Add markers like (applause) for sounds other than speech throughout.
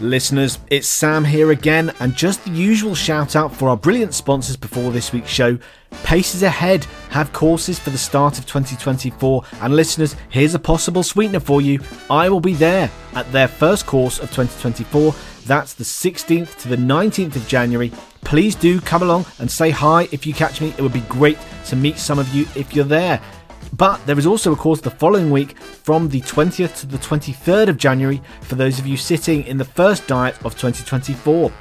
Listeners, it's Sam here again, and just the usual shout out for our brilliant sponsors before this week's show. Paces Ahead have courses for the start of 2024, and listeners, here's a possible sweetener for you. I will be there at their first course of 2024. That's the 16th to the 19th of January. Please do come along and say hi if you catch me. It would be great to meet some of you if you're there. But there is also a course the following week from the 20th to the 23rd of January for those of you sitting in the first diet of 2024.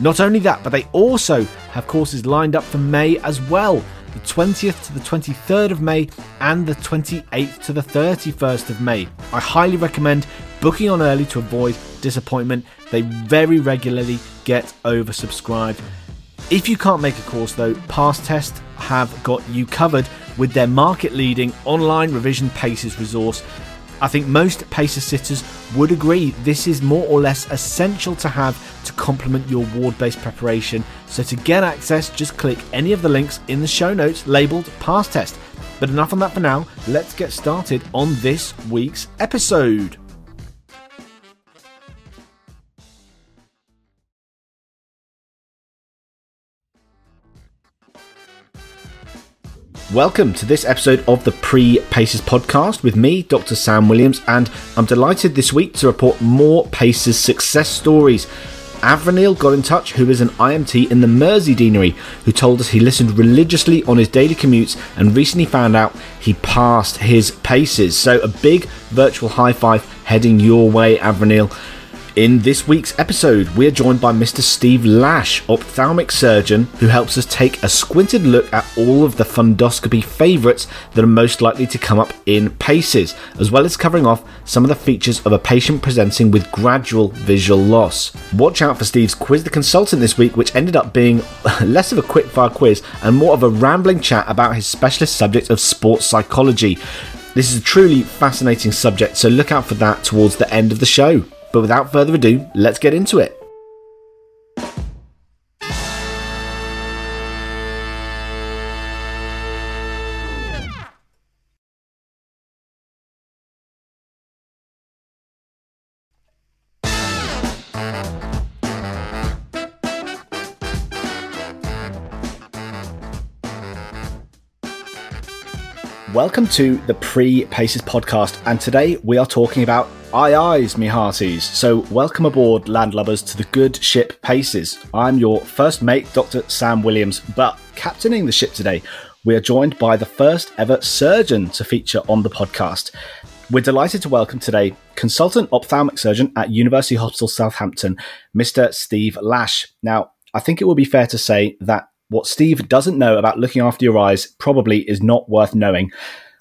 Not only that, but they also have courses lined up for May as well the 20th to the 23rd of May and the 28th to the 31st of May. I highly recommend booking on early to avoid disappointment. They very regularly get oversubscribed. If you can't make a course though, Pastest have got you covered with their market leading online revision paces resource. I think most pacer sitters would agree this is more or less essential to have to complement your ward based preparation. So, to get access, just click any of the links in the show notes labeled Pastest. But enough on that for now, let's get started on this week's episode. Welcome to this episode of the Pre Paces podcast with me, Dr. Sam Williams, and I'm delighted this week to report more Paces success stories. Avril got in touch, who is an IMT in the Mersey Deanery, who told us he listened religiously on his daily commutes and recently found out he passed his paces. So, a big virtual high five heading your way, Avril. In this week's episode, we are joined by Mr. Steve Lash, ophthalmic surgeon, who helps us take a squinted look at all of the fundoscopy favourites that are most likely to come up in PACES, as well as covering off some of the features of a patient presenting with gradual visual loss. Watch out for Steve's Quiz the Consultant this week, which ended up being (laughs) less of a quickfire quiz and more of a rambling chat about his specialist subject of sports psychology. This is a truly fascinating subject, so look out for that towards the end of the show. But without further ado, let's get into it. Welcome to the Pre Paces podcast, and today we are talking about Aye ayes, me hearties. So, welcome aboard, landlubbers, to the good ship Paces. I'm your first mate, Dr. Sam Williams, but captaining the ship today, we are joined by the first ever surgeon to feature on the podcast. We're delighted to welcome today consultant ophthalmic surgeon at University Hospital Southampton, Mr. Steve Lash. Now, I think it would be fair to say that what Steve doesn't know about looking after your eyes probably is not worth knowing.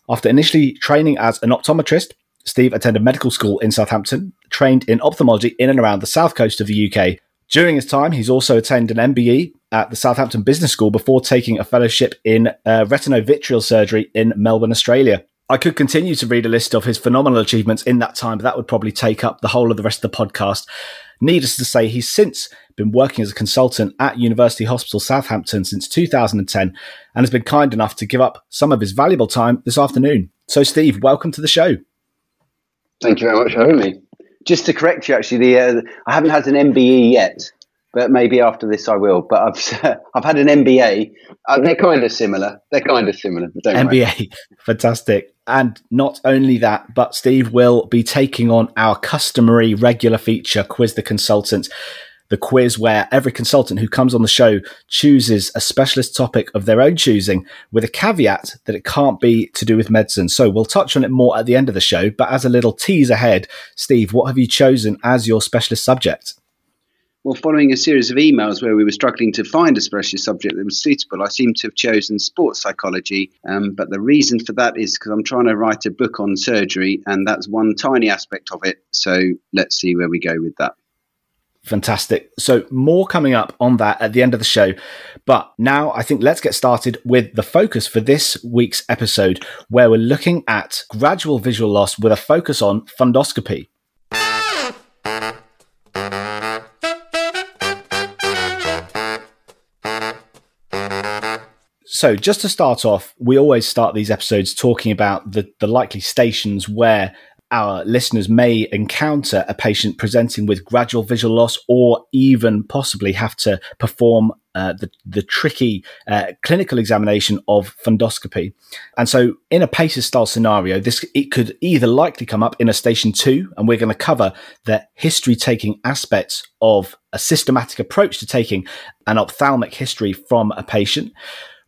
After initially training as an optometrist, Steve attended medical school in Southampton, trained in ophthalmology in and around the south coast of the UK. During his time, he's also attended an MBE at the Southampton Business School before taking a fellowship in uh, retinovitreal surgery in Melbourne, Australia. I could continue to read a list of his phenomenal achievements in that time, but that would probably take up the whole of the rest of the podcast. Needless to say, he's since been working as a consultant at University Hospital Southampton since 2010 and has been kind enough to give up some of his valuable time this afternoon. So, Steve, welcome to the show. Thank you very much for having me. Just to correct you, actually, the uh, I haven't had an MBE yet, but maybe after this I will. But I've (laughs) I've had an MBA. Uh, they're kind of similar. They're kind of similar. MBA, (laughs) fantastic. And not only that, but Steve will be taking on our customary regular feature, Quiz the Consultant the quiz where every consultant who comes on the show chooses a specialist topic of their own choosing with a caveat that it can't be to do with medicine. So we'll touch on it more at the end of the show, but as a little tease ahead, Steve, what have you chosen as your specialist subject? Well, following a series of emails where we were struggling to find a specialist subject that was suitable, I seem to have chosen sports psychology. Um, but the reason for that is because I'm trying to write a book on surgery, and that's one tiny aspect of it. So let's see where we go with that. Fantastic. So, more coming up on that at the end of the show. But now I think let's get started with the focus for this week's episode, where we're looking at gradual visual loss with a focus on fundoscopy. So, just to start off, we always start these episodes talking about the, the likely stations where our listeners may encounter a patient presenting with gradual visual loss or even possibly have to perform uh, the, the tricky uh, clinical examination of fundoscopy. And so, in a PACES style scenario, this it could either likely come up in a station two, and we're going to cover the history taking aspects of a systematic approach to taking an ophthalmic history from a patient.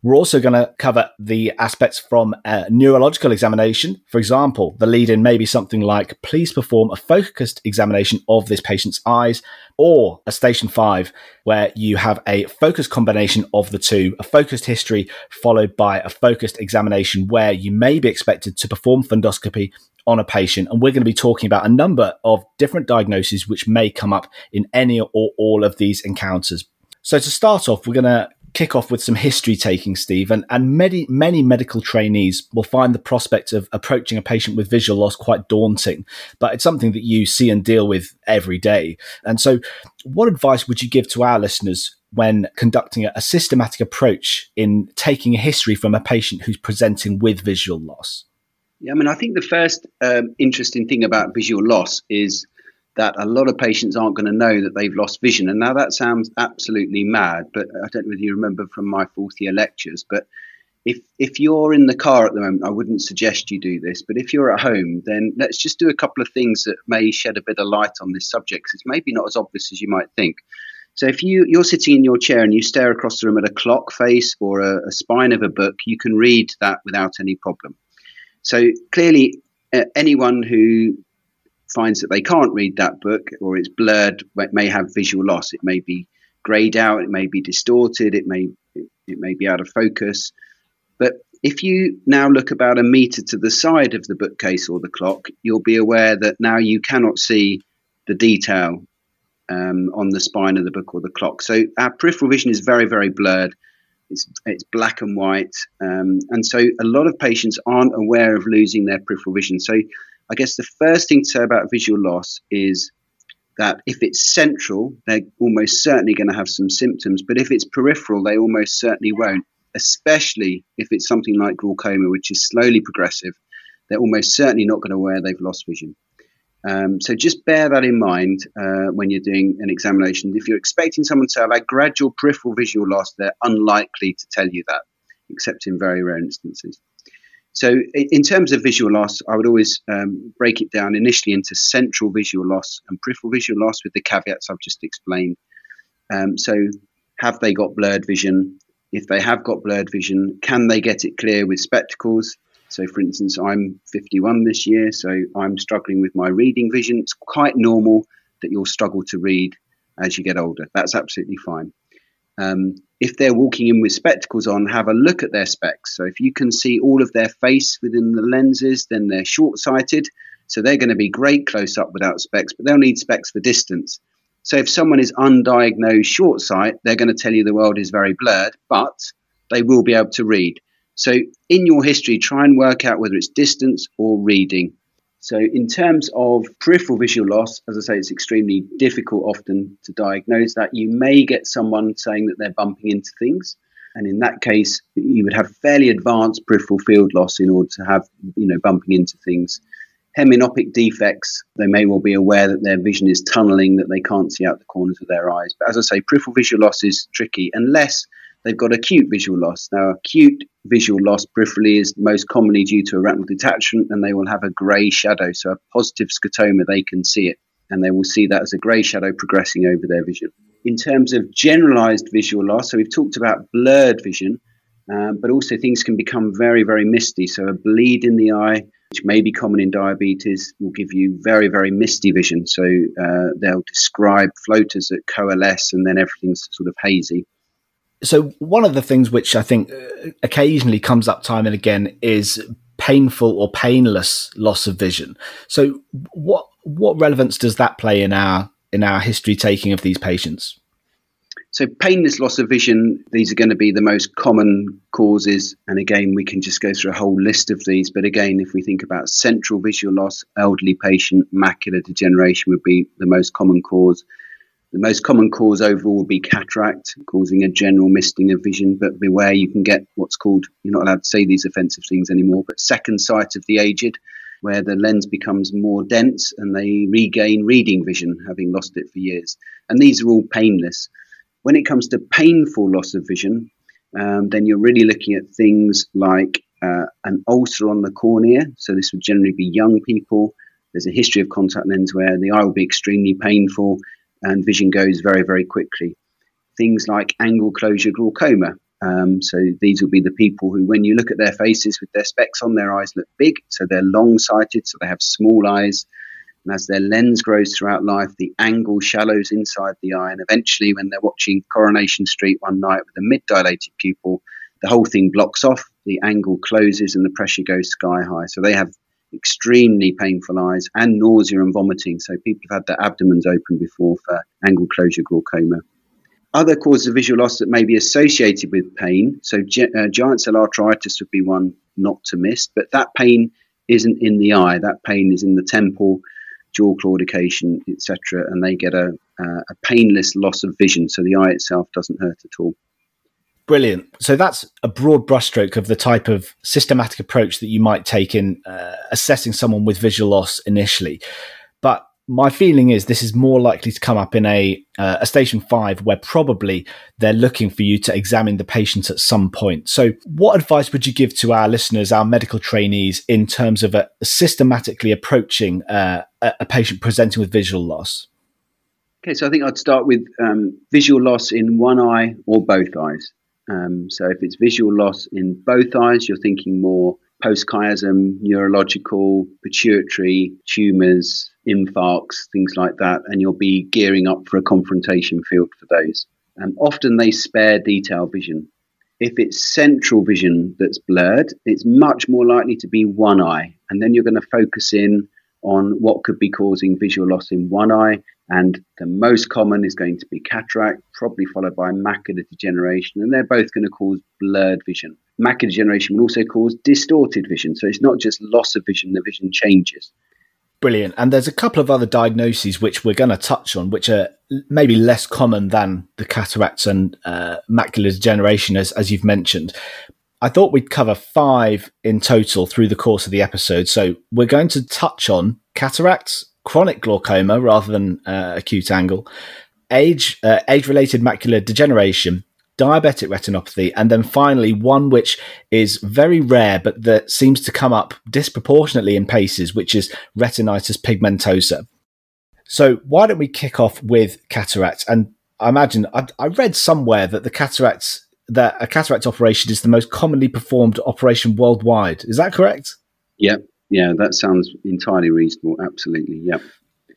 We're also going to cover the aspects from a neurological examination. For example, the lead in may be something like, please perform a focused examination of this patient's eyes, or a station five, where you have a focused combination of the two, a focused history followed by a focused examination where you may be expected to perform fundoscopy on a patient. And we're going to be talking about a number of different diagnoses which may come up in any or all of these encounters. So to start off, we're going to kick off with some history taking, Steve, and, and many, many medical trainees will find the prospect of approaching a patient with visual loss quite daunting, but it's something that you see and deal with every day. And so, what advice would you give to our listeners when conducting a, a systematic approach in taking a history from a patient who's presenting with visual loss? Yeah, I mean, I think the first um, interesting thing about visual loss is that a lot of patients aren't going to know that they've lost vision. And now that sounds absolutely mad, but I don't know whether you remember from my fourth year lectures, but if if you're in the car at the moment, I wouldn't suggest you do this. But if you're at home, then let's just do a couple of things that may shed a bit of light on this subject. Cause it's maybe not as obvious as you might think. So if you you're sitting in your chair and you stare across the room at a clock face or a, a spine of a book, you can read that without any problem. So clearly, uh, anyone who finds that they can't read that book or it's blurred, it may have visual loss. It may be grayed out, it may be distorted, it may it may be out of focus. But if you now look about a meter to the side of the bookcase or the clock, you'll be aware that now you cannot see the detail um, on the spine of the book or the clock. So our peripheral vision is very, very blurred. It's, it's black and white. Um, and so a lot of patients aren't aware of losing their peripheral vision. So I guess the first thing to say about visual loss is that if it's central, they're almost certainly going to have some symptoms, but if it's peripheral, they almost certainly won't, especially if it's something like glaucoma, which is slowly progressive. They're almost certainly not going to aware they've lost vision. Um, so just bear that in mind uh, when you're doing an examination. If you're expecting someone to have a gradual peripheral visual loss, they're unlikely to tell you that, except in very rare instances. So, in terms of visual loss, I would always um, break it down initially into central visual loss and peripheral visual loss with the caveats I've just explained. Um, so, have they got blurred vision? If they have got blurred vision, can they get it clear with spectacles? So, for instance, I'm 51 this year, so I'm struggling with my reading vision. It's quite normal that you'll struggle to read as you get older. That's absolutely fine. Um, if they're walking in with spectacles on, have a look at their specs. So if you can see all of their face within the lenses, then they're short sighted. So they're going to be great close up without specs, but they'll need specs for distance. So if someone is undiagnosed short sight, they're going to tell you the world is very blurred, but they will be able to read. So in your history, try and work out whether it's distance or reading. So, in terms of peripheral visual loss, as I say, it's extremely difficult often to diagnose that. You may get someone saying that they're bumping into things. And in that case, you would have fairly advanced peripheral field loss in order to have, you know, bumping into things. Hemianopic defects, they may well be aware that their vision is tunneling, that they can't see out the corners of their eyes. But as I say, peripheral visual loss is tricky unless they've got acute visual loss. Now, acute visual loss peripherally is most commonly due to a retinal detachment, and they will have a grey shadow. So, a positive scotoma, they can see it, and they will see that as a grey shadow progressing over their vision. In terms of generalized visual loss, so we've talked about blurred vision, um, but also things can become very, very misty. So, a bleed in the eye, which may be common in diabetes, will give you very, very misty vision. So, uh, they'll describe floaters that coalesce and then everything's sort of hazy so one of the things which I think uh, occasionally comes up time and again is painful or painless loss of vision. So what what relevance does that play in our in our history taking of these patients? So painless loss of vision, these are going to be the most common causes. And again, we can just go through a whole list of these. But again, if we think about central visual loss, elderly patient, macular degeneration would be the most common cause. The most common cause overall would be cataract, causing a general misting of vision. But beware, you can get what's called, you're not allowed to say these offensive things anymore, but second sight of the aged. where the lens becomes more dense and they regain reading vision, having lost it for years. And these are all painless. When it comes to painful loss of vision, um, then you're really looking at things like uh, an ulcer on the cornea. So this would generally be young people. There's a history of contact lens where the eye will be extremely painful and vision goes very, very quickly. Things like angle closure glaucoma. Um, so these will be the people who, when you look at their faces with their specs on, their eyes look big. So they're long sighted, so they have small eyes. And as their lens grows throughout life, the angle shallows inside the eye. And eventually, when they're watching Coronation Street one night with a mid dilated pupil, the whole thing blocks off, the angle closes, and the pressure goes sky high. So they have extremely painful eyes and nausea and vomiting. So people have had their abdomens open before for angle closure glaucoma. Other causes of visual loss that may be associated with pain. So uh, giant cell arteritis would be one not to miss, but that pain isn't in the eye. That pain is in the temple, jaw claudication, etc., and they get a, uh, a painless loss of vision. So the eye itself doesn't hurt at all. Brilliant. So that's a broad brushstroke of the type of systematic approach that you might take in uh, assessing someone with visual loss initially. But my feeling is this is more likely to come up in a uh, a station five where probably they're looking for you to examine the patient at some point. So, what advice would you give to our listeners, our medical trainees, in terms of systematically approaching uh, a patient presenting with visual loss? Okay, so I think I'd start with um, visual loss in one eye or both eyes. Um, so if it's visual loss in both eyes, you're thinking more post-chiasm, neurological, pituitary, tumours, infarcts, things like that, and you'll be gearing up for a confrontation field for those. And often they spare detail vision. If it's central vision that's blurred, it's much more likely to be one eye, and then you're going to focus in on what could be causing visual loss in one eye. And the most common is going to be cataract, probably followed by macular degeneration. And they're both going to cause blurred vision. Macular degeneration will also cause distorted vision. So it's not just loss of vision, the vision changes. Brilliant. And there's a couple of other diagnoses which we're going to touch on, which are maybe less common than the cataracts and uh, macular degeneration, as, as you've mentioned. I thought we'd cover five in total through the course of the episode. So we're going to touch on cataracts, chronic glaucoma rather than uh, acute angle, age uh, age related macular degeneration, diabetic retinopathy, and then finally one which is very rare but that seems to come up disproportionately in PACES, which is retinitis pigmentosa. So why don't we kick off with cataracts? And I imagine I, I read somewhere that the cataracts that a cataract operation is the most commonly performed operation worldwide. Is that correct? Yeah, yeah, that sounds entirely reasonable. Absolutely, yeah.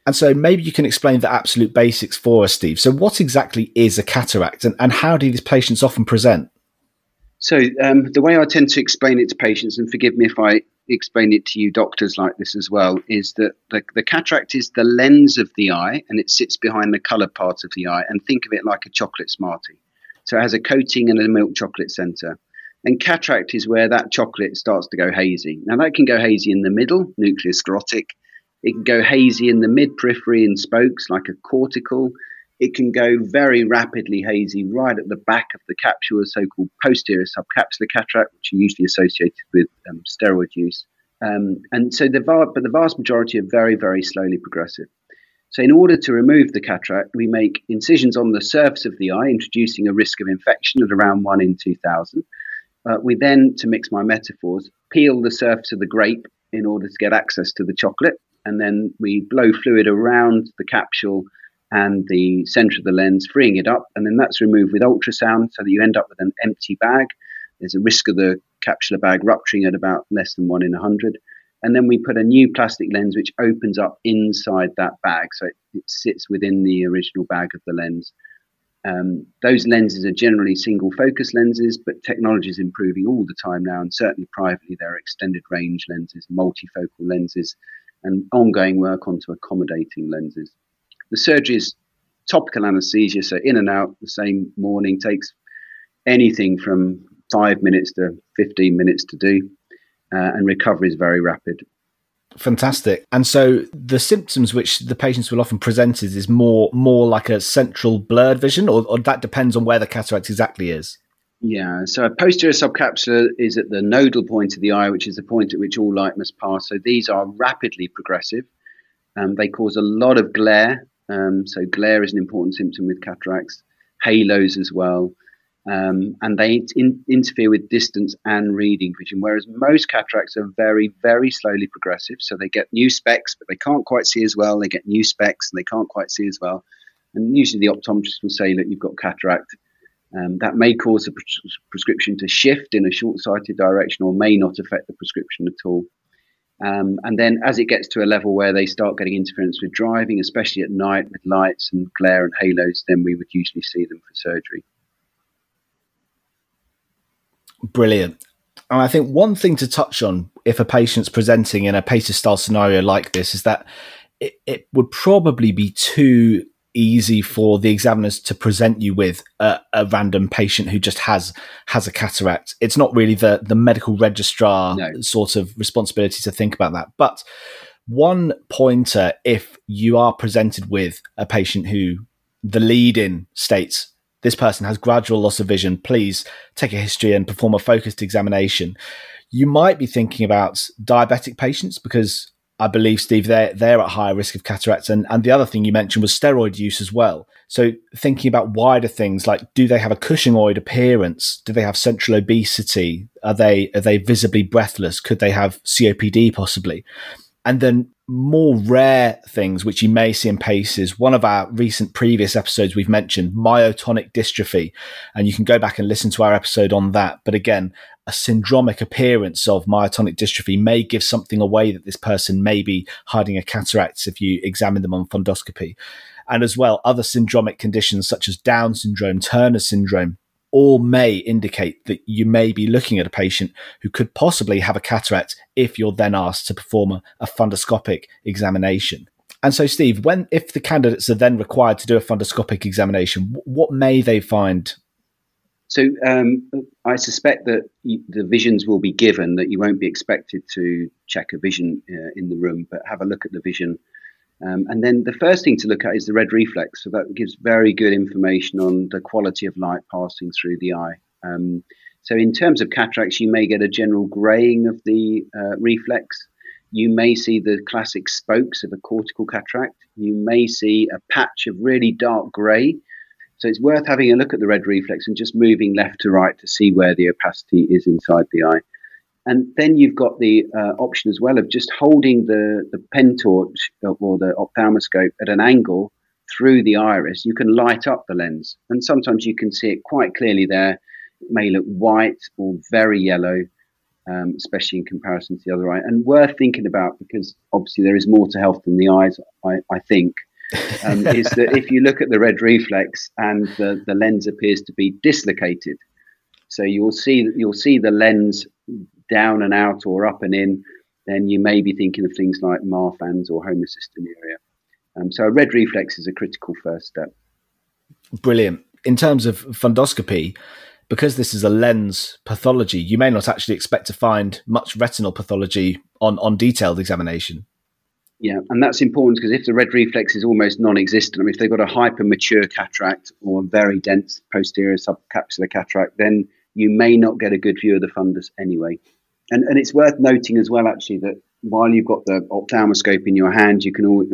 And so maybe you can explain the absolute basics for us, Steve. So, what exactly is a cataract and, and how do these patients often present? So, um, the way I tend to explain it to patients, and forgive me if I explain it to you doctors like this as well, is that the, the cataract is the lens of the eye and it sits behind the coloured part of the eye. And think of it like a chocolate Smartie. So it has a coating and a milk chocolate center. And cataract is where that chocolate starts to go hazy. Now, that can go hazy in the middle, nuclear sclerotic. It can go hazy in the mid periphery and spokes, like a cortical. It can go very rapidly hazy right at the back of the capsule, so called posterior subcapsular cataract, which are usually associated with um, steroid use. Um, and so the but the vast majority are very, very slowly progressive. So, in order to remove the cataract, we make incisions on the surface of the eye, introducing a risk of infection at around 1 in 2,000. Uh, we then, to mix my metaphors, peel the surface of the grape in order to get access to the chocolate. And then we blow fluid around the capsule and the center of the lens, freeing it up. And then that's removed with ultrasound so that you end up with an empty bag. There's a risk of the capsular bag rupturing at about less than 1 in a 100 and then we put a new plastic lens which opens up inside that bag so it, it sits within the original bag of the lens um, those lenses are generally single focus lenses but technology is improving all the time now and certainly privately there are extended range lenses multifocal lenses and ongoing work onto accommodating lenses the surgery is topical anesthesia so in and out the same morning takes anything from five minutes to 15 minutes to do uh, and recovery is very rapid. Fantastic. And so the symptoms which the patients will often present is, is more more like a central blurred vision, or, or that depends on where the cataract exactly is. Yeah, so a posterior subcapsular is at the nodal point of the eye, which is the point at which all light must pass. So these are rapidly progressive. Um, they cause a lot of glare. Um, so glare is an important symptom with cataracts, halos as well. Um, and they in, interfere with distance and reading vision, whereas most cataracts are very, very slowly progressive. So they get new specs, but they can't quite see as well. They get new specs and they can't quite see as well. And usually the optometrist will say that you've got cataract um, that may cause a pres- prescription to shift in a short sighted direction or may not affect the prescription at all. Um, and then as it gets to a level where they start getting interference with driving, especially at night with lights and glare and halos, then we would usually see them for surgery. Brilliant. And I think one thing to touch on if a patient's presenting in a PACES style scenario like this is that it, it would probably be too easy for the examiners to present you with a, a, random patient who just has has a cataract. It's not really the the medical registrar no. sort of responsibility to think about that. But one pointer, if you are presented with a patient who the lead in states this person has gradual loss of vision, please take a history and perform a focused examination. You might be thinking about diabetic patients because I believe, Steve, they're, they're at higher risk of cataracts. And, and the other thing you mentioned was steroid use as well. So thinking about wider things like do they have a Cushingoid appearance? Do they have central obesity? Are they, are they visibly breathless? Could they have COPD possibly? And then more rare things which you may see in paces. One of our recent previous episodes we've mentioned myotonic dystrophy, and you can go back and listen to our episode on that. But again, a syndromic appearance of myotonic dystrophy may give something away that this person may be hiding a cataract if you examine them on fundoscopy. And as well, other syndromic conditions such as Down syndrome, Turner syndrome, all may indicate that you may be looking at a patient who could possibly have a cataract if you're then asked to perform a, a fundoscopic examination. And so, Steve, when if the candidates are then required to do a fundoscopic examination, what may they find so um, I suspect that the visions will be given that you won't be expected to check a vision uh, in the room, but have a look at the vision. Um, and then the first thing to look at is the red reflex. So that gives very good information on the quality of light passing through the eye. Um, so in terms of cataracts, you may get a general graying of the uh, reflex. You may see the classic spokes of a cortical cataract. You may see a patch of really dark grey so it's worth having a look at the red reflex and just moving left to right to see where the opacity is inside the eye. And then you've got the uh, option as well of just holding the, the pen torch or the ophthalmoscope at an angle through the iris. You can light up the lens, and sometimes you can see it quite clearly there. It may look white or very yellow, um, especially in comparison to the other eye. And worth thinking about because obviously there is more to health than the eyes, I, I think um, (laughs) is that if you look at the red reflex and the, the lens appears to be dislocated, so you'll see you'll see the lens down and out or up and in, then you may be thinking of things like Marfan's or homocystinuria. Um, so a red reflex is a critical first step. Brilliant. In terms of fundoscopy, because this is a lens pathology, you may not actually expect to find much retinal pathology on, on detailed examination. Yeah, and that's important because if the red reflex is almost non-existent, I mean, if they've got a hyper mature cataract or a very dense posterior subcapsular cataract, then you may not get a good view of the fundus anyway. And and it's worth noting as well, actually, that while you've got the ophthalmoscope in your hand, you can all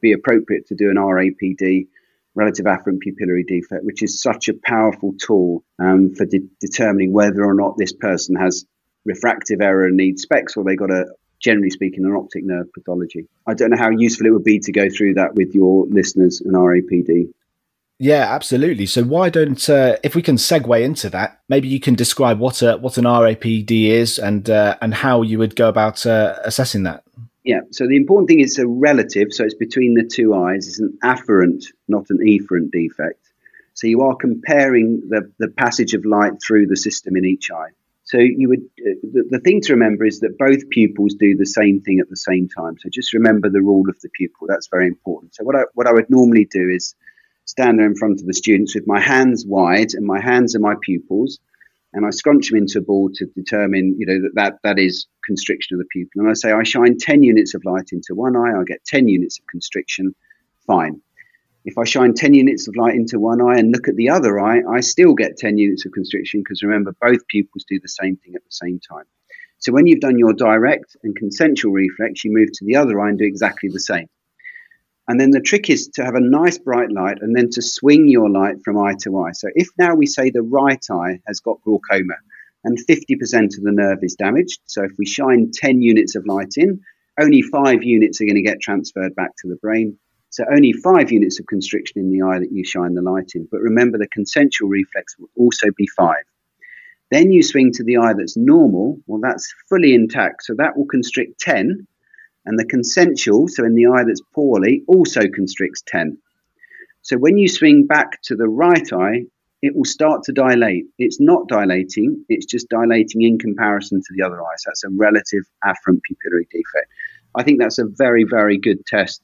be appropriate to do an RAPD, relative afferent pupillary defect, which is such a powerful tool um, for de- determining whether or not this person has refractive error and needs specs, or they've got a generally speaking, an optic nerve pathology. I don't know how useful it would be to go through that with your listeners and RAPD. Yeah, absolutely. So why don't, uh, if we can segue into that, maybe you can describe what a, what an RAPD is and uh, and how you would go about uh, assessing that. Yeah. So the important thing is a relative. So it's between the two eyes. It's an afferent, not an efferent defect. So you are comparing the, the passage of light through the system in each eye. So you would uh, the, the, thing to remember is that both pupils do the same thing at the same time. So just remember the rule of the pupil. That's very important. So what I what I would normally do is stand there in front of the students with my hands wide, and my hands are my pupils, and I scrunch them into a ball to determine, you know, that that, that is constriction of the pupil. And I say I shine ten units of light into one eye, I get ten units of constriction. Fine. If I shine 10 units of light into one eye and look at the other eye, I still get 10 units of constriction because remember, both pupils do the same thing at the same time. So when you've done your direct and consensual reflex, you move to the other eye and do exactly the same. And then the trick is to have a nice bright light and then to swing your light from eye to eye. So if now we say the right eye has got glaucoma and 50% of the nerve is damaged, so if we shine 10 units of light in, only five units are going to get transferred back to the brain. So only five units of constriction in the eye that you shine the light in. But remember, the consensual reflex will also be five. Then you swing to the eye that's normal. Well, that's fully intact. So that will constrict 10 and the consensual, so in the eye that's poorly, also constricts 10. So when you swing back to the right eye, it will start to dilate. It's not dilating, it's just dilating in comparison to the other eyes. That's a relative afferent pupillary defect. I think that's a very, very good test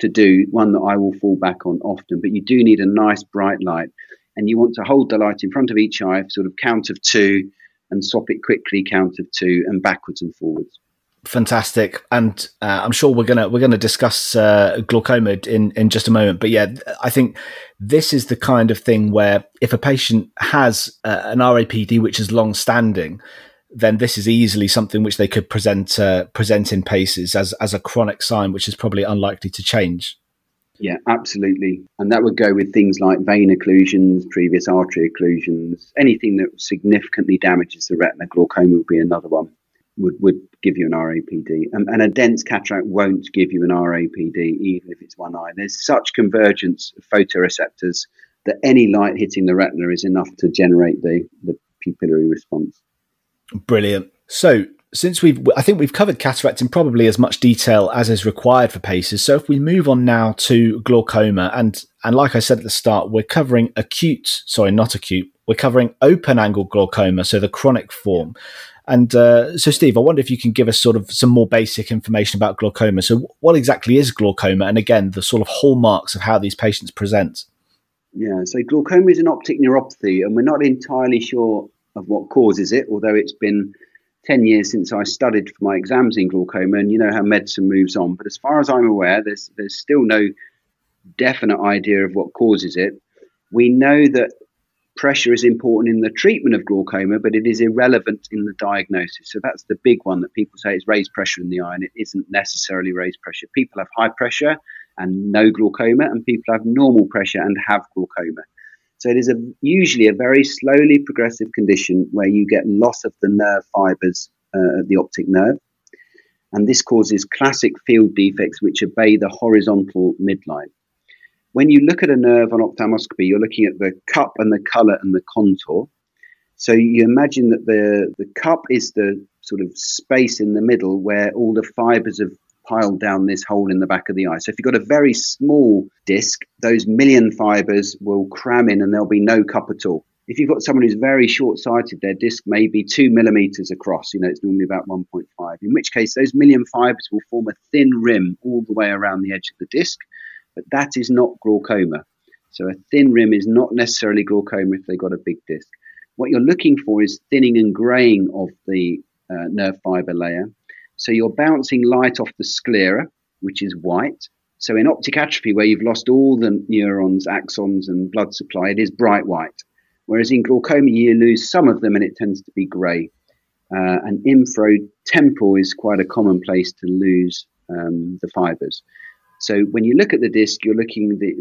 to do, one that I will fall back on often. But you do need a nice bright light, and you want to hold the light in front of each eye, sort of count of two, and swap it quickly, count of two, and backwards and forwards fantastic and uh, i'm sure we're gonna we're gonna discuss uh, glaucoma in in just a moment but yeah i think this is the kind of thing where if a patient has uh, an rapd which is long standing then this is easily something which they could present uh, present in paces as as a chronic sign which is probably unlikely to change yeah, absolutely. And that would go with things like vein occlusions, previous artery occlusions, anything that significantly damages the retina. Glaucoma would be another one would, would give you an RAPD. And, and, a dense cataract won't give you an RAPD, even if it's one eye. There's such convergence of photoreceptors that any light hitting the retina is enough to generate the, the pupillary response. Brilliant. So, since we've, I think we've covered cataract in probably as much detail as is required for PACES. So, if we move on now to glaucoma, and and like I said at the start, we're covering acute, sorry, not acute, we're covering open angle glaucoma, so the chronic form. And uh, so, Steve, I wonder if you can give us sort of some more basic information about glaucoma. So, what exactly is glaucoma? And again, the sort of hallmarks of how these patients present. Yeah, so glaucoma is an optic neuropathy, and we're not entirely sure of what causes it, although it's been 10 years since I studied for my exams in glaucoma, and you know how medicine moves on. But as far as I'm aware, there's, there's still no definite idea of what causes it. We know that pressure is important in the treatment of glaucoma, but it is irrelevant in the diagnosis. So that's the big one that people say is raised pressure in the eye, and it isn't necessarily raised pressure. People have high pressure and no glaucoma, and people have normal pressure and have glaucoma. So it is a, usually a very slowly progressive condition where you get loss of the nerve fibers uh, the optic nerve. And this causes classic field defects which obey the horizontal midline when you look at a nerve on ophthalmoscopy, you're looking at the cup and the color and the contour. So you imagine that the, the cup is the sort of space in the middle where all the fibers have piled down this hole in the back of the eye. So if you've got a very small disc, those million fibers will cram in and there'll be no cup at all. If you've got someone who's very short sighted, their disc may be two millimeters across, you know, it's normally about 1.5, in which case those million fibers will form a thin rim all the way around the edge of the disc but that is not glaucoma. So a thin rim is not necessarily glaucoma if they've got a big disc. What you're looking for is thinning and graying of the uh, nerve fiber layer. So you're bouncing light off the sclera, which is white. So in optic atrophy, where you've lost all the neurons, axons, and blood supply, it is bright white. Whereas in glaucoma, you lose some of them and it tends to be grey. Uh, and infratemporal is quite a common place to lose um, the fibers. So when you look at the disc, you're looking the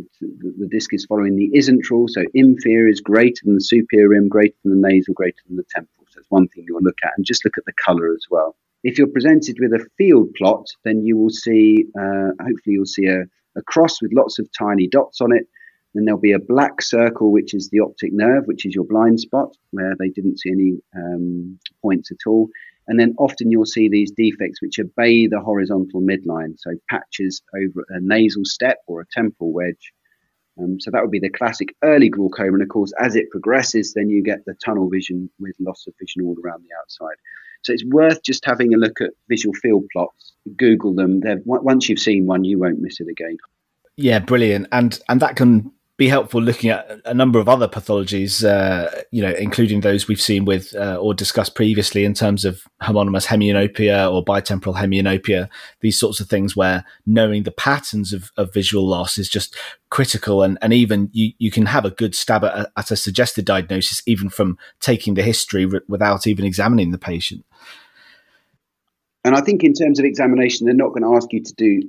the disc is following the ISNT rule. So inferior is greater than the superior rim, greater than the nasal, greater than the temporal. So that's one thing you'll look at, and just look at the color as well. If you're presented with a field plot, then you will see, uh, hopefully, you'll see a, a cross with lots of tiny dots on it. Then there'll be a black circle, which is the optic nerve, which is your blind spot, where they didn't see any um, points at all. And then often you'll see these defects which obey the horizontal midline, so patches over a nasal step or a temporal wedge. Um, so that would be the classic early glaucoma. And of course, as it progresses, then you get the tunnel vision with loss of vision all around the outside. So it's worth just having a look at visual field plots. Google them. They're, once you've seen one, you won't miss it again. Yeah, brilliant. And and that can be helpful looking at a number of other pathologies, uh, you know, including those we've seen with uh, or discussed previously in terms of homonymous hemianopia or bitemporal hemianopia, these sorts of things where knowing the patterns of, of visual loss is just critical. And, and even you, you can have a good stab at, at a suggested diagnosis, even from taking the history r- without even examining the patient. And I think in terms of examination, they're not going to ask you to do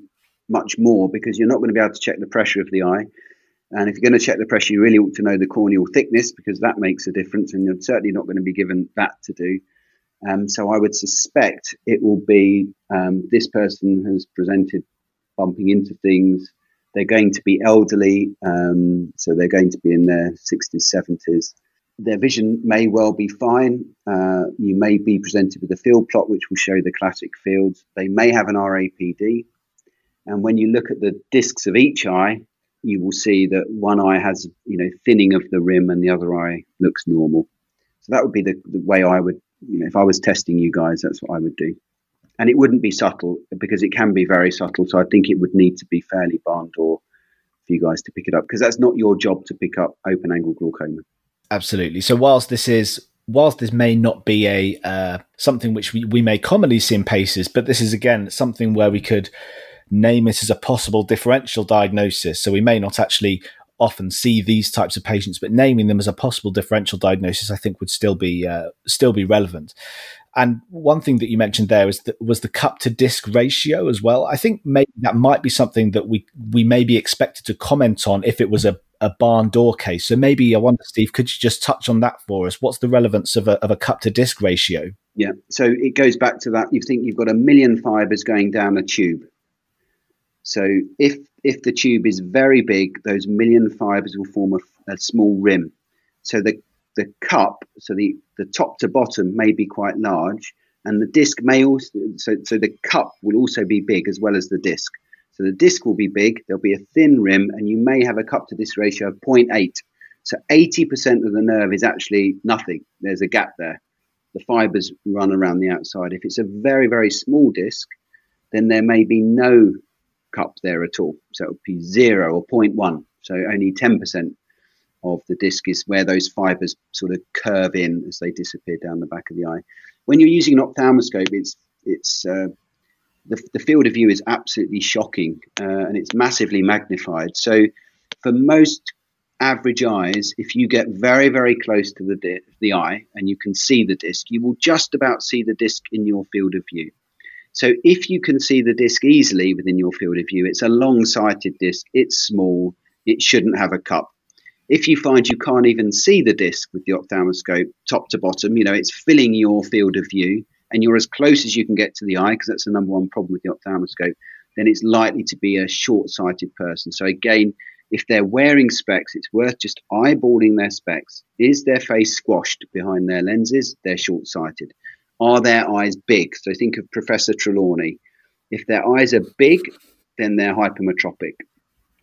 much more because you're not going to be able to check the pressure of the eye and if you're going to check the pressure, you really ought to know the corneal thickness because that makes a difference, and you're certainly not going to be given that to do. Um, so I would suspect it will be um, this person has presented bumping into things. They're going to be elderly, um, so they're going to be in their 60s, 70s. Their vision may well be fine. Uh, you may be presented with a field plot, which will show the classic fields. They may have an RAPD. And when you look at the discs of each eye, you will see that one eye has you know thinning of the rim and the other eye looks normal. So that would be the, the way I would you know if I was testing you guys, that's what I would do. And it wouldn't be subtle because it can be very subtle. So I think it would need to be fairly barn door for you guys to pick it up because that's not your job to pick up open angle glaucoma. Absolutely. So whilst this is whilst this may not be a uh, something which we, we may commonly see in paces, but this is again something where we could name it as a possible differential diagnosis. So we may not actually often see these types of patients, but naming them as a possible differential diagnosis, I think, would still be uh, still be relevant. And one thing that you mentioned there was the, was the cup to disc ratio as well. I think maybe that might be something that we we may be expected to comment on if it was a, a barn door case. So maybe I wonder, Steve, could you just touch on that for us? What's the relevance of a, of a cup to disc ratio? Yeah, so it goes back to that. You think you've got a million fibers going down a tube. So if if the tube is very big, those million fibers will form a, a small rim. So the the cup, so the, the top to bottom may be quite large, and the disc may also so so the cup will also be big as well as the disc. So the disc will be big, there'll be a thin rim, and you may have a cup to disc ratio of 0.8. So 80% of the nerve is actually nothing. There's a gap there. The fibers run around the outside. If it's a very, very small disc, then there may be no cup there at all. So it would be zero or 0.1. So only 10% of the disc is where those fibers sort of curve in as they disappear down the back of the eye. When you're using an ophthalmoscope, it's it's uh, the, the field of view is absolutely shocking uh, and it's massively magnified. So for most average eyes, if you get very very close to the di- the eye and you can see the disc, you will just about see the disc in your field of view. So if you can see the disc easily within your field of view, it's a long sighted disc, it's small, it shouldn't have a cup. If you find you can't even see the disc with the ophthalmoscope top to bottom, you know, it's filling your field of view and you're as close as you can get to the eye, because that's the number one problem with the ophthalmoscope, then it's likely to be a short sighted person. So again, if they're wearing specs, it's worth just eyeballing their specs. Is their face squashed behind their lenses? They're short sighted. Are their eyes big? So think of Professor Trelawney. If their eyes are big, then they're hypermetropic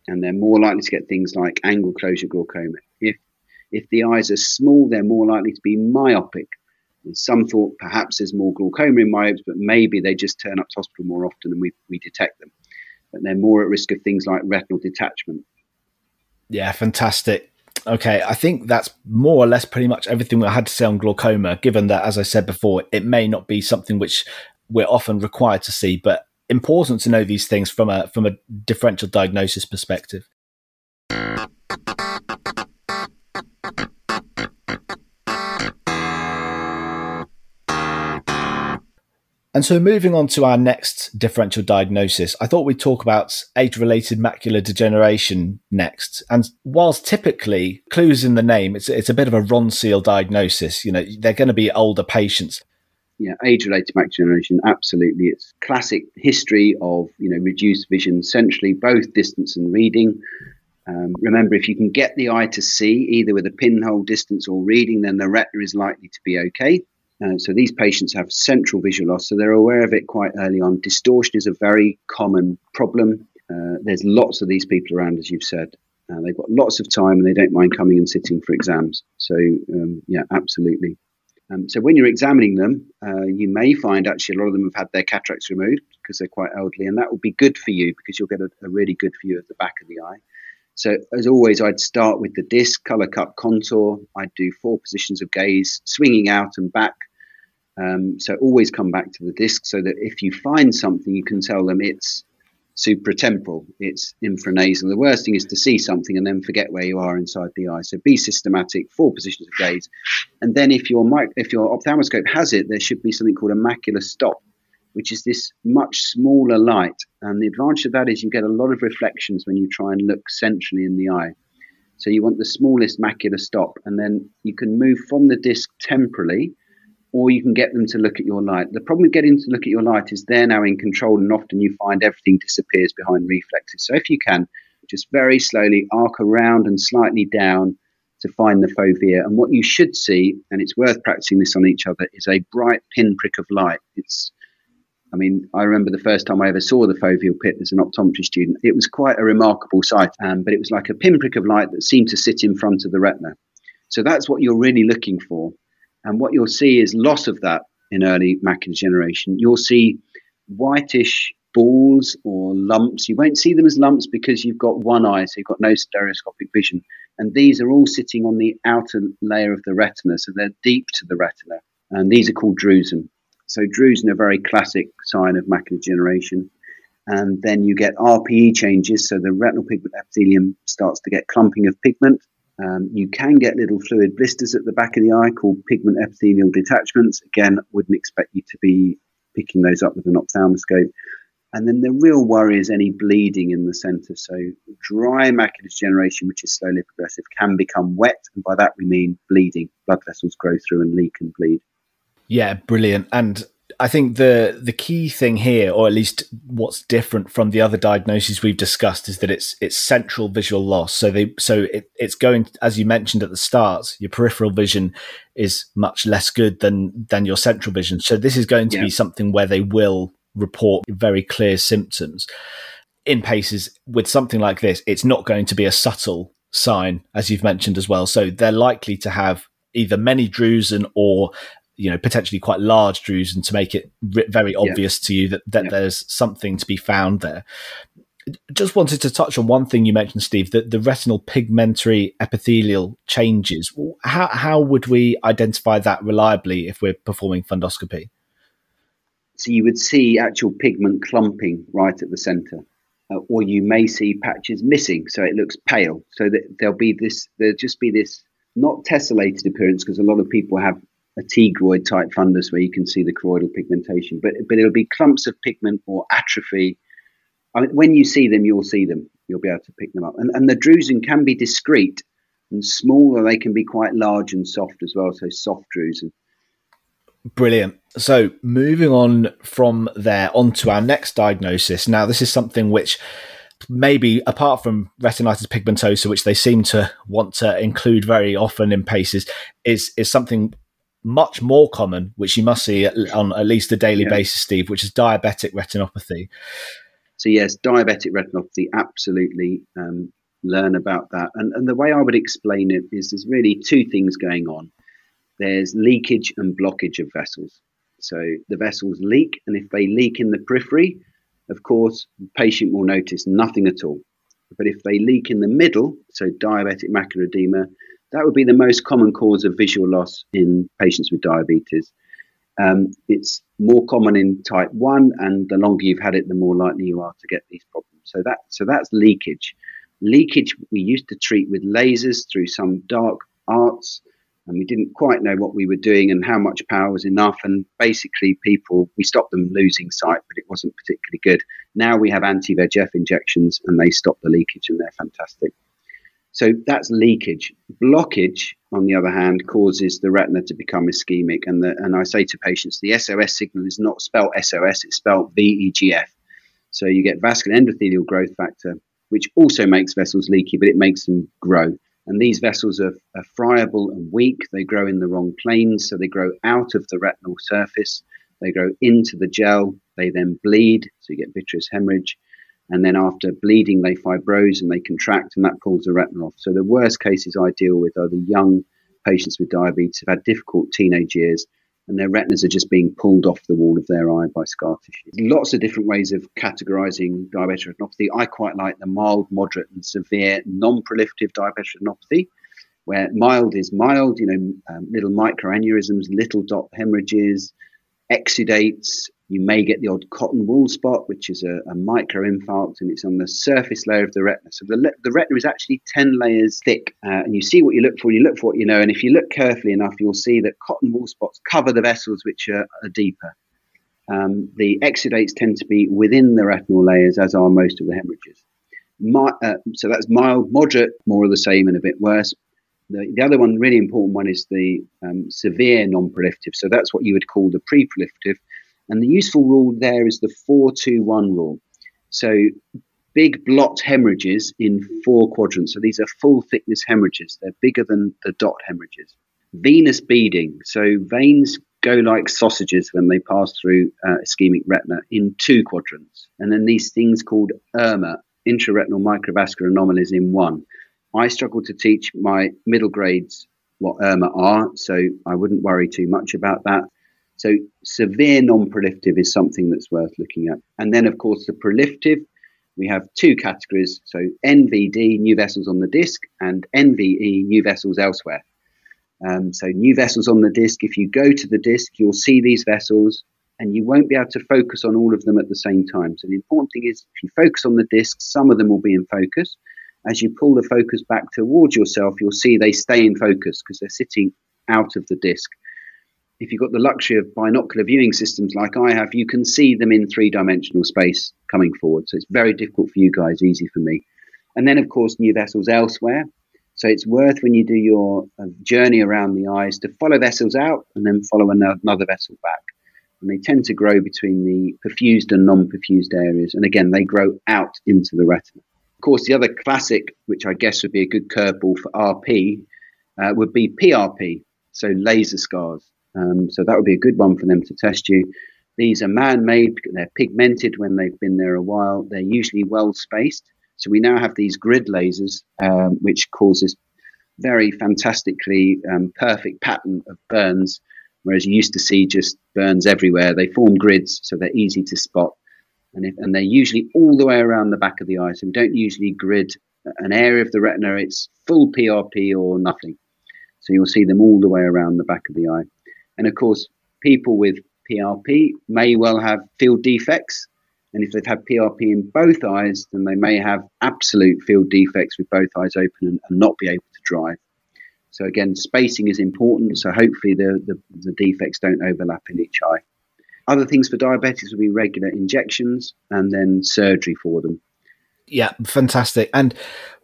and they're more likely to get things like angle closure glaucoma. If if the eyes are small, they're more likely to be myopic. And some thought perhaps there's more glaucoma in myopes, but maybe they just turn up to hospital more often and we, we detect them. But they're more at risk of things like retinal detachment. Yeah, fantastic. Okay, I think that's more or less pretty much everything I had to say on glaucoma, given that, as I said before, it may not be something which we're often required to see, but important to know these things from a from a differential diagnosis perspective. And so, moving on to our next differential diagnosis, I thought we'd talk about age related macular degeneration next. And whilst typically clues in the name, it's, it's a bit of a Ronseal diagnosis. You know, they're going to be older patients. Yeah, age related macular degeneration, absolutely. It's classic history of, you know, reduced vision centrally, both distance and reading. Um, remember, if you can get the eye to see either with a pinhole distance or reading, then the retina is likely to be okay. Uh, so these patients have central visual loss, so they're aware of it quite early on. Distortion is a very common problem. Uh, there's lots of these people around, as you've said. Uh, they've got lots of time and they don't mind coming and sitting for exams. So, um, yeah, absolutely. Um, so, when you're examining them, uh, you may find actually a lot of them have had their cataracts removed because they're quite elderly, and that will be good for you because you'll get a, a really good view of the back of the eye. So, as always, I'd start with the disc, color cup contour. I'd do four positions of gaze, swinging out and back. Um, so, always come back to the disc so that if you find something, you can tell them it's supratemporal, it's infranasal. The worst thing is to see something and then forget where you are inside the eye. So, be systematic, four positions of gaze. And then, if your, mic- if your ophthalmoscope has it, there should be something called a macular stop which is this much smaller light. And the advantage of that is you get a lot of reflections when you try and look centrally in the eye. So you want the smallest macular stop, and then you can move from the disc temporally, or you can get them to look at your light. The problem with getting to look at your light is they're now in control, and often you find everything disappears behind reflexes. So if you can, just very slowly arc around and slightly down to find the fovea. And what you should see, and it's worth practicing this on each other, is a bright pinprick of light. It's I mean, I remember the first time I ever saw the foveal pit as an optometry student. It was quite a remarkable sight, um, but it was like a pinprick of light that seemed to sit in front of the retina. So that's what you're really looking for. And what you'll see is loss of that in early macular degeneration. You'll see whitish balls or lumps. You won't see them as lumps because you've got one eye, so you've got no stereoscopic vision. And these are all sitting on the outer layer of the retina, so they're deep to the retina. And these are called drusen. So drusen are very classic sign of macular degeneration. And then you get RPE changes, so the retinal pigment epithelium starts to get clumping of pigment. Um, you can get little fluid blisters at the back of the eye called pigment epithelial detachments. Again, wouldn't expect you to be picking those up with an ophthalmoscope. And then the real worry is any bleeding in the center. So dry macular degeneration, which is slowly progressive, can become wet. And by that we mean bleeding. Blood vessels grow through and leak and bleed. Yeah, brilliant. And I think the the key thing here, or at least what's different from the other diagnoses we've discussed, is that it's it's central visual loss. So they so it, it's going as you mentioned at the start, your peripheral vision is much less good than than your central vision. So this is going to yeah. be something where they will report very clear symptoms. In paces with something like this, it's not going to be a subtle sign, as you've mentioned as well. So they're likely to have either many drusen or you know potentially quite large drusen to make it very obvious yeah. to you that, that yeah. there's something to be found there just wanted to touch on one thing you mentioned steve that the retinal pigmentary epithelial changes how, how would we identify that reliably if we're performing fundoscopy so you would see actual pigment clumping right at the center uh, or you may see patches missing so it looks pale so that there'll be this there'll just be this not tessellated appearance because a lot of people have a tigroid type fundus where you can see the choroidal pigmentation, but but it'll be clumps of pigment or atrophy. I mean, when you see them, you'll see them. You'll be able to pick them up. And, and the drusen can be discrete and small, or they can be quite large and soft as well. So soft drusen. Brilliant. So moving on from there onto our next diagnosis. Now, this is something which maybe apart from retinitis pigmentosa, which they seem to want to include very often in paces, is is something much more common, which you must see on at least a daily yeah. basis, Steve, which is diabetic retinopathy. So yes, diabetic retinopathy, absolutely. Um, learn about that, and and the way I would explain it is there's really two things going on. There's leakage and blockage of vessels. So the vessels leak, and if they leak in the periphery, of course, the patient will notice nothing at all. But if they leak in the middle, so diabetic macular edema, that would be the most common cause of visual loss in patients with diabetes. Um, it's more common in type 1, and the longer you've had it, the more likely you are to get these problems. So, that, so that's leakage. Leakage we used to treat with lasers through some dark arts, and we didn't quite know what we were doing and how much power was enough. And basically, people, we stopped them losing sight, but it wasn't particularly good. Now we have anti VEGF injections, and they stop the leakage, and they're fantastic. So that's leakage. Blockage, on the other hand, causes the retina to become ischemic. And, the, and I say to patients, the SOS signal is not spelled SOS, it's spelled VEGF. So you get vascular endothelial growth factor, which also makes vessels leaky, but it makes them grow. And these vessels are, are friable and weak. They grow in the wrong planes, so they grow out of the retinal surface. They grow into the gel. They then bleed, so you get vitreous hemorrhage and then after bleeding they fibrose and they contract and that pulls the retina off. So the worst cases I deal with are the young patients with diabetes who've had difficult teenage years and their retinas are just being pulled off the wall of their eye by scar tissue. Lots of different ways of categorizing diabetic retinopathy. I quite like the mild, moderate, and severe non proliferative diabetic retinopathy, where mild is mild, you know, um, little microaneurysms, little dot hemorrhages, exudates, you may get the odd cotton wool spot, which is a, a microinfarct, and it's on the surface layer of the retina. So the, the retina is actually 10 layers thick, uh, and you see what you look for, and you look for what you know. And if you look carefully enough, you'll see that cotton wool spots cover the vessels which are, are deeper. Um, the exudates tend to be within the retinal layers, as are most of the hemorrhages. My, uh, so that's mild, moderate, more of the same, and a bit worse. The, the other one, really important one, is the um, severe non-proliferative. So that's what you would call the pre-proliferative. And the useful rule there is the 421 rule. So big blot hemorrhages in four quadrants. So these are full thickness hemorrhages. They're bigger than the dot hemorrhages. Venous beading. So veins go like sausages when they pass through uh, ischemic retina in two quadrants. And then these things called IRMA, intraretinal microvascular anomalies, in one. I struggle to teach my middle grades what IRMA are, so I wouldn't worry too much about that. So severe non-proliferative is something that's worth looking at. And then, of course, the proliferative, we have two categories. So NVD, new vessels on the disc, and NVE, new vessels elsewhere. Um, so new vessels on the disc, if you go to the disc, you'll see these vessels and you won't be able to focus on all of them at the same time. So the important thing is if you focus on the disc, some of them will be in focus. As you pull the focus back towards yourself, you'll see they stay in focus because they're sitting out of the disc if you've got the luxury of binocular viewing systems like I have, you can see them in three dimensional space coming forward. So it's very difficult for you guys, easy for me. And then, of course, new vessels elsewhere. So it's worth when you do your uh, journey around the eyes to follow vessels out and then follow another vessel back. And they tend to grow between the perfused and non perfused areas. And again, they grow out into the retina. Of course, the other classic, which I guess would be a good curveball for RP, uh, would be PRP, so laser scars. Um, so that would be a good one for them to test you. These are man-made. They're pigmented when they've been there a while. They're usually well spaced. So we now have these grid lasers, um, which causes very fantastically um, perfect pattern of burns, whereas you used to see just burns everywhere. They form grids, so they're easy to spot, and, if, and they're usually all the way around the back of the eye. So we don't usually grid an area of the retina. It's full PRP or nothing. So you'll see them all the way around the back of the eye. And of course, people with PRP may well have field defects. And if they've had PRP in both eyes, then they may have absolute field defects with both eyes open and, and not be able to drive. So again, spacing is important. So hopefully the, the, the, defects don't overlap in each eye. Other things for diabetics would be regular injections and then surgery for them. Yeah, fantastic. And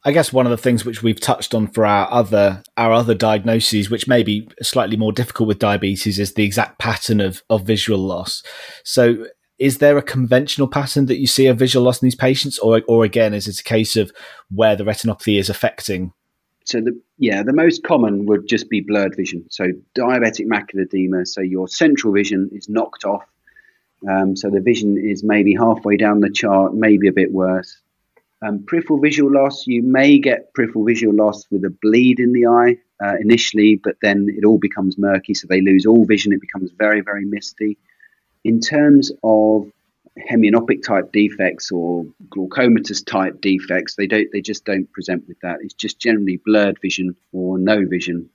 I guess one of the things which we've touched on for our other our other diagnoses, which may be slightly more difficult with diabetes, is the exact pattern of, of visual loss. So is there a conventional pattern that you see of visual loss in these patients, or or again, is it a case of where the retinopathy is affecting? So the yeah, the most common would just be blurred vision. So diabetic macular edema. So your central vision is knocked off. Um, so the vision is maybe halfway down the chart, maybe a bit worse. Um, peripheral visual loss, you may get peripheral visual loss with a bleed in the eye uh, initially, but then it all becomes murky, so they lose all vision. It becomes very, very misty. In terms of hemianopic type defects or glaucomatous type defects, they don't, they just don't present with that. It's just generally blurred vision or no vision.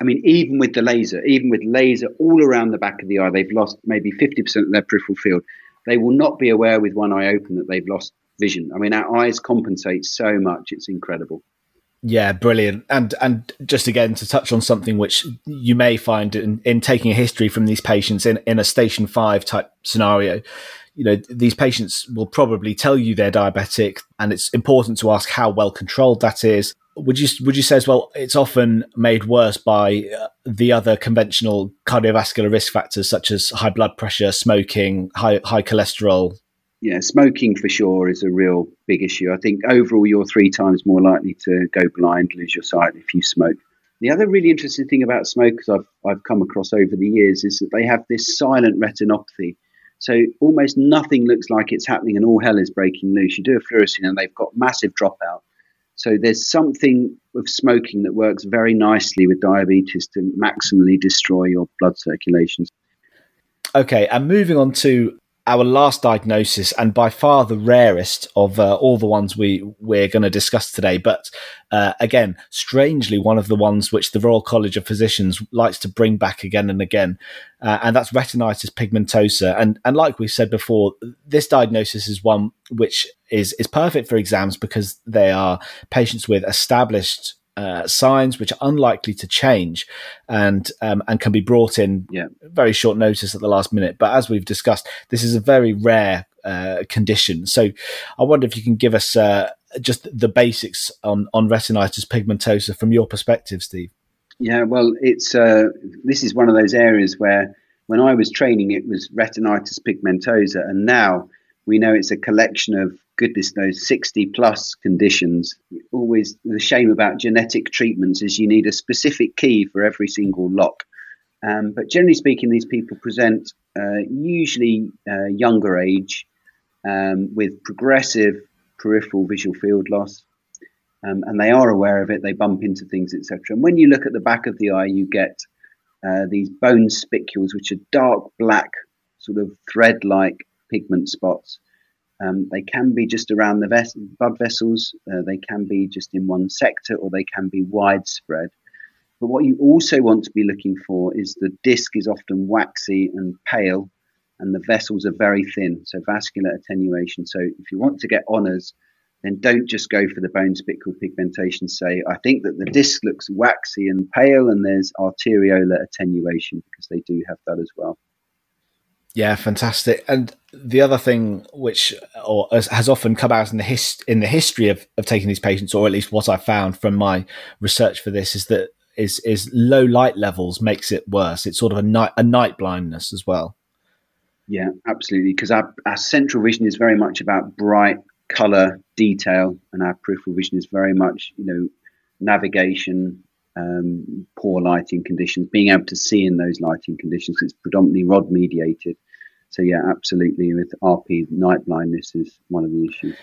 I mean, even with the laser, even with laser all around the back of the eye, they've lost maybe 50% of their peripheral field. They will not be aware with one eye open that they've lost vision. I mean, our eyes compensate so much; it's incredible. Yeah, brilliant. And and just again to touch on something which you may find in, in taking a history from these patients in, in a station five type scenario, you know, these patients will probably tell you they're diabetic, and it's important to ask how well controlled that is. Would you would you say as well? It's often made worse by uh, the other conventional cardiovascular risk factors such as high blood pressure, smoking, high high cholesterol, yeah, smoking for sure is a real big issue. I think overall you're three times more likely to go blind, lose your sight if you smoke. The other really interesting thing about smokers I've, I've come across over the years is that they have this silent retinopathy. So almost nothing looks like it's happening and all hell is breaking loose. You do a fluorescein and they've got massive dropout. So there's something of smoking that works very nicely with diabetes to maximally destroy your blood circulation. Okay, and moving on to our last diagnosis, and by far the rarest of uh, all the ones we we're going to discuss today. But uh, again, strangely, one of the ones which the Royal College of Physicians likes to bring back again and again, uh, and that's retinitis pigmentosa. And and like we said before, this diagnosis is one which is is perfect for exams because they are patients with established uh, signs which are unlikely to change and um, and can be brought in yeah. very short notice at the last minute. But as we've discussed, this is a very rare uh, condition. So I wonder if you can give us uh, just the basics on on retinitis pigmentosa from your perspective, Steve. Yeah, well, it's uh, this is one of those areas where when I was training, it was retinitis pigmentosa, and now we know it's a collection of goodness knows 60 plus conditions. Always the shame about genetic treatments is you need a specific key for every single lock. Um, but generally speaking these people present uh, usually uh, younger age um, with progressive peripheral visual field loss. Um, and they are aware of it they bump into things etc and when you look at the back of the eye you get uh, these bone spicules which are dark black sort of thread like pigment spots um, they can be just around the ves- blood vessels, uh, they can be just in one sector, or they can be widespread. But what you also want to be looking for is the disc is often waxy and pale, and the vessels are very thin, so vascular attenuation. So if you want to get honours, then don't just go for the bone spicule pigmentation. Say, I think that the disc looks waxy and pale, and there's arteriolar attenuation because they do have that as well. Yeah, fantastic. And the other thing which or has often come out in the his, in the history of, of taking these patients, or at least what I found from my research for this, is that is is low light levels makes it worse. It's sort of a night a night blindness as well. Yeah, absolutely. Because our, our central vision is very much about bright color detail, and our peripheral vision is very much you know navigation, um, poor lighting conditions, being able to see in those lighting conditions. It's predominantly rod mediated. So yeah, absolutely. With RP, night blindness is one of the issues.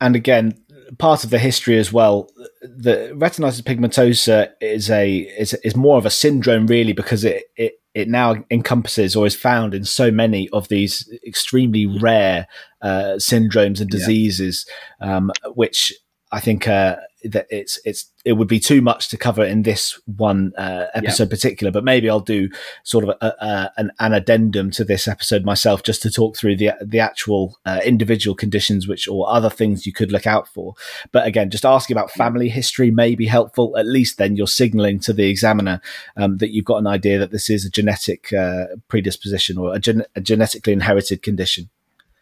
And again, part of the history as well, the retinitis pigmentosa is a is, is more of a syndrome really because it, it it now encompasses or is found in so many of these extremely rare uh, syndromes and diseases, yeah. um, which I think uh, that it's it's it would be too much to cover in this one uh, episode particular. But maybe I'll do sort of a, a, an, an, addendum to this episode myself, just to talk through the the actual uh, individual conditions, which or other things you could look out for. But again, just asking about family history may be helpful. At least then you're signalling to the examiner um, that you've got an idea that this is a genetic uh, predisposition or a, gen- a genetically inherited condition.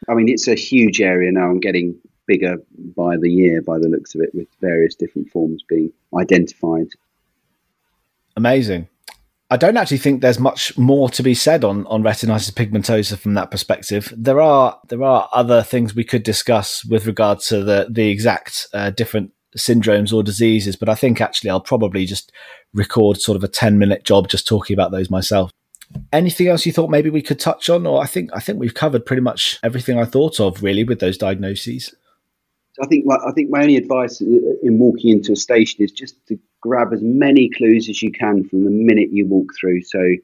I mean, it's a huge area now. I'm getting bigger by the year, by the looks of it, with various different forms being identified. Amazing. I don't actually think there's much more to be said on, on retinitis pigmentosa from that perspective. There are there are other things we could discuss with regard to the the exact uh, different syndromes or diseases, but I think actually I'll probably just record sort of a ten minute job just talking about those myself. Anything else you thought maybe we could touch on, or I think I think we've covered pretty much everything I thought of really with those diagnoses. I think my, I think my only advice in walking into a station is just to grab as many clues as you can from the minute you walk through. So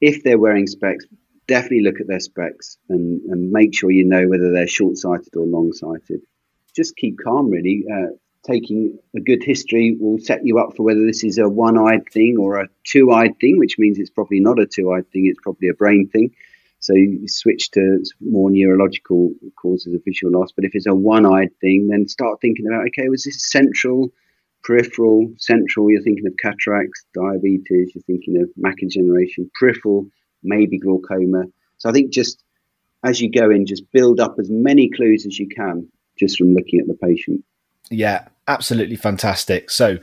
if they're wearing specs, definitely look at their specs and, and make sure you know whether they're short sighted or long sighted. Just keep calm, really. Uh, taking a good history will set you up for whether this is a one eyed thing or a two eyed thing, which means it's probably not a two eyed thing, it's probably a brain thing. So you switch to more neurological causes of visual loss. But if it's a one-eyed thing, then start thinking about okay, was this central, peripheral? Central, you're thinking of cataracts, diabetes, you're thinking of macular degeneration. Peripheral, maybe glaucoma. So I think just as you go in, just build up as many clues as you can just from looking at the patient. Yeah, absolutely fantastic. So.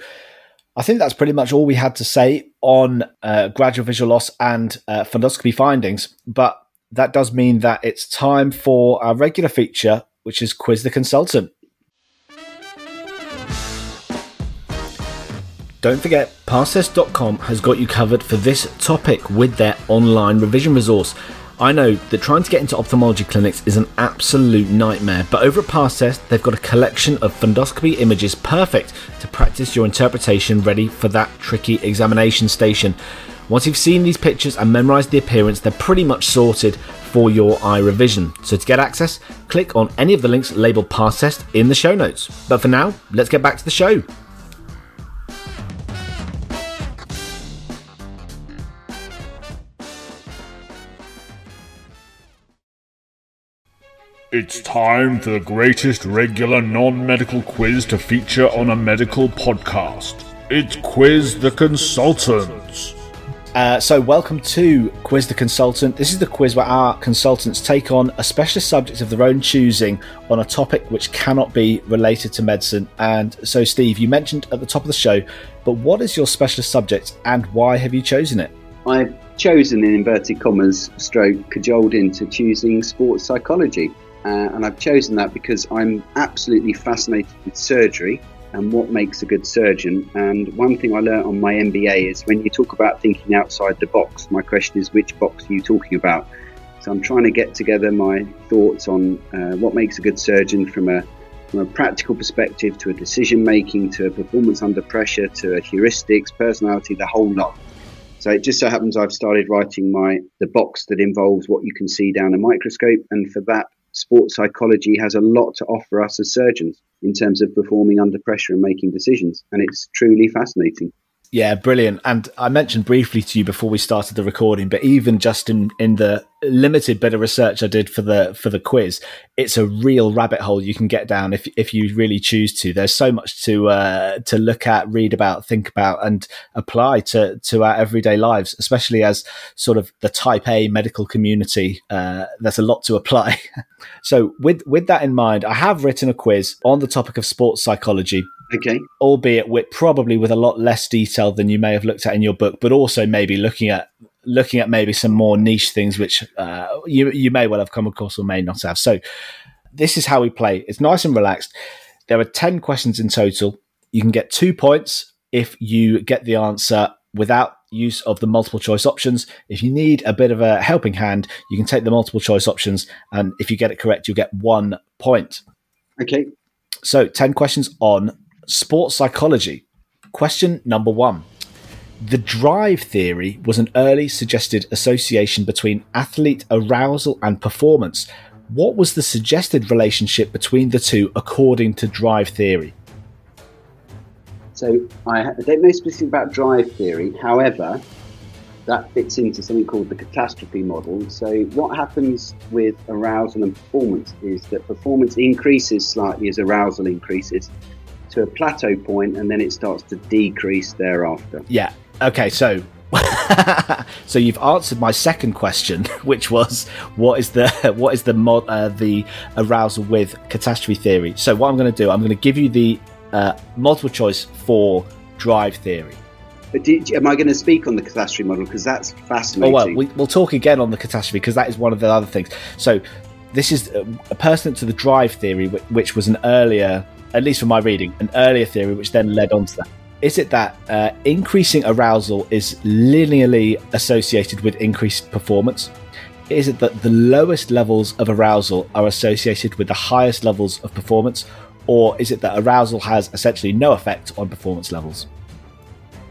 I think that's pretty much all we had to say on uh, gradual visual loss and uh, fundoscopy findings. But that does mean that it's time for our regular feature, which is Quiz the Consultant. Don't forget, Pastest.com has got you covered for this topic with their online revision resource. I know that trying to get into ophthalmology clinics is an absolute nightmare, but over at Test, they've got a collection of fundoscopy images perfect to practice your interpretation ready for that tricky examination station. Once you've seen these pictures and memorized the appearance, they're pretty much sorted for your eye revision. So to get access, click on any of the links labeled Pastest in the show notes. But for now, let's get back to the show. It's time for the greatest regular non medical quiz to feature on a medical podcast. It's Quiz the Consultants. Uh, so, welcome to Quiz the Consultant. This is the quiz where our consultants take on a specialist subject of their own choosing on a topic which cannot be related to medicine. And so, Steve, you mentioned at the top of the show, but what is your specialist subject and why have you chosen it? I've chosen, in inverted commas, stroke, cajoled into choosing sports psychology. Uh, and I've chosen that because I'm absolutely fascinated with surgery and what makes a good surgeon. And one thing I learned on my MBA is when you talk about thinking outside the box, my question is which box are you talking about? So I'm trying to get together my thoughts on uh, what makes a good surgeon from a from a practical perspective to a decision making to a performance under pressure to a heuristics, personality, the whole lot. So it just so happens I've started writing my the box that involves what you can see down a microscope, and for that sports psychology has a lot to offer us as surgeons in terms of performing under pressure and making decisions. And it's truly fascinating. Yeah, brilliant. And I mentioned briefly to you before we started the recording, but even just in, in the limited bit of research I did for the for the quiz, it's a real rabbit hole you can get down if if you really choose to. There's so much to uh, to look at, read about, think about, and apply to to our everyday lives, especially as sort of the Type A medical community. Uh, there's a lot to apply. (laughs) so with with that in mind, I have written a quiz on the topic of sports psychology Okay. Albeit with probably with a lot less detail than you may have looked at in your book, but also maybe looking at looking at maybe some more niche things which uh, you you may well have come across or may not have. So this is how we play. It's nice and relaxed. There are ten questions in total. You can get two points if you get the answer without use of the multiple choice options. If you need a bit of a helping hand, you can take the multiple choice options, and if you get it correct, you'll get one point. Okay. So, 10 questions on Sports psychology. Question number one. The drive theory was an early suggested association between athlete arousal and performance. What was the suggested relationship between the two according to drive theory? So I don't know specifically about drive theory. However, that fits into something called the catastrophe model. So what happens with arousal and performance is that performance increases slightly as arousal increases, to a plateau point and then it starts to decrease thereafter. Yeah. Okay, so (laughs) so you've answered my second question, (laughs) which was what is the (laughs) what is the mod, uh, the arousal with catastrophe theory. So what I'm going to do, I'm going to give you the uh, multiple choice for drive theory. Do, am I going to speak on the catastrophe model because that's fascinating? Oh well, we, will talk again on the catastrophe because that is one of the other things. So this is a, a pertinent to the drive theory, which, which was an earlier at least from my reading, an earlier theory which then led on to that. Is it that uh, increasing arousal is linearly associated with increased performance? Is it that the lowest levels of arousal are associated with the highest levels of performance? Or is it that arousal has essentially no effect on performance levels?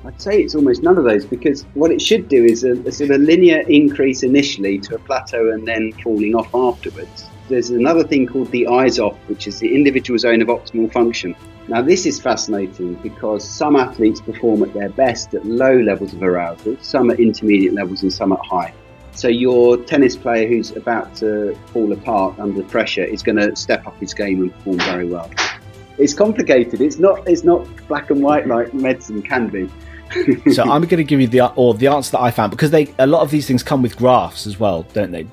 I'd say it's almost none of those because what it should do is a, a sort of linear increase initially to a plateau and then falling off afterwards there's another thing called the IZOF, which is the individual zone of optimal function. Now, this is fascinating because some athletes perform at their best at low levels of arousal, some at intermediate levels, and some at high. So, your tennis player who's about to fall apart under pressure is going to step up his game and perform very well. It's complicated. It's not. It's not black and white like medicine can be. (laughs) so I'm going to give you the or the answer that I found because they a lot of these things come with graphs as well, don't they?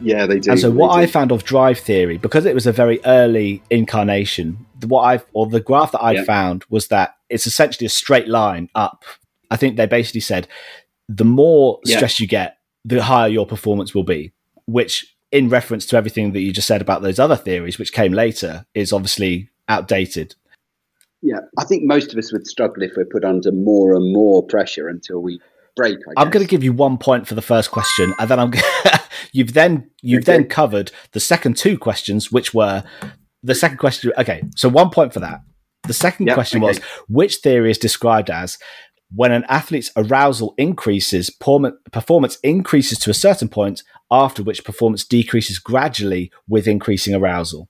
Yeah, they do. And so, what do. I found of drive theory, because it was a very early incarnation, what I or the graph that I yeah. found was that it's essentially a straight line up. I think they basically said the more yeah. stress you get, the higher your performance will be, which, in reference to everything that you just said about those other theories, which came later, is obviously outdated. Yeah, I think most of us would struggle if we're put under more and more pressure until we break. I'm going to give you one point for the first question, and then I'm you've then you've then covered the second two questions, which were the second question. Okay, so one point for that. The second Yeah, question okay. was which theory is described as when an athlete's arousal increases, performance increases to a certain point, after which performance decreases gradually with increasing arousal.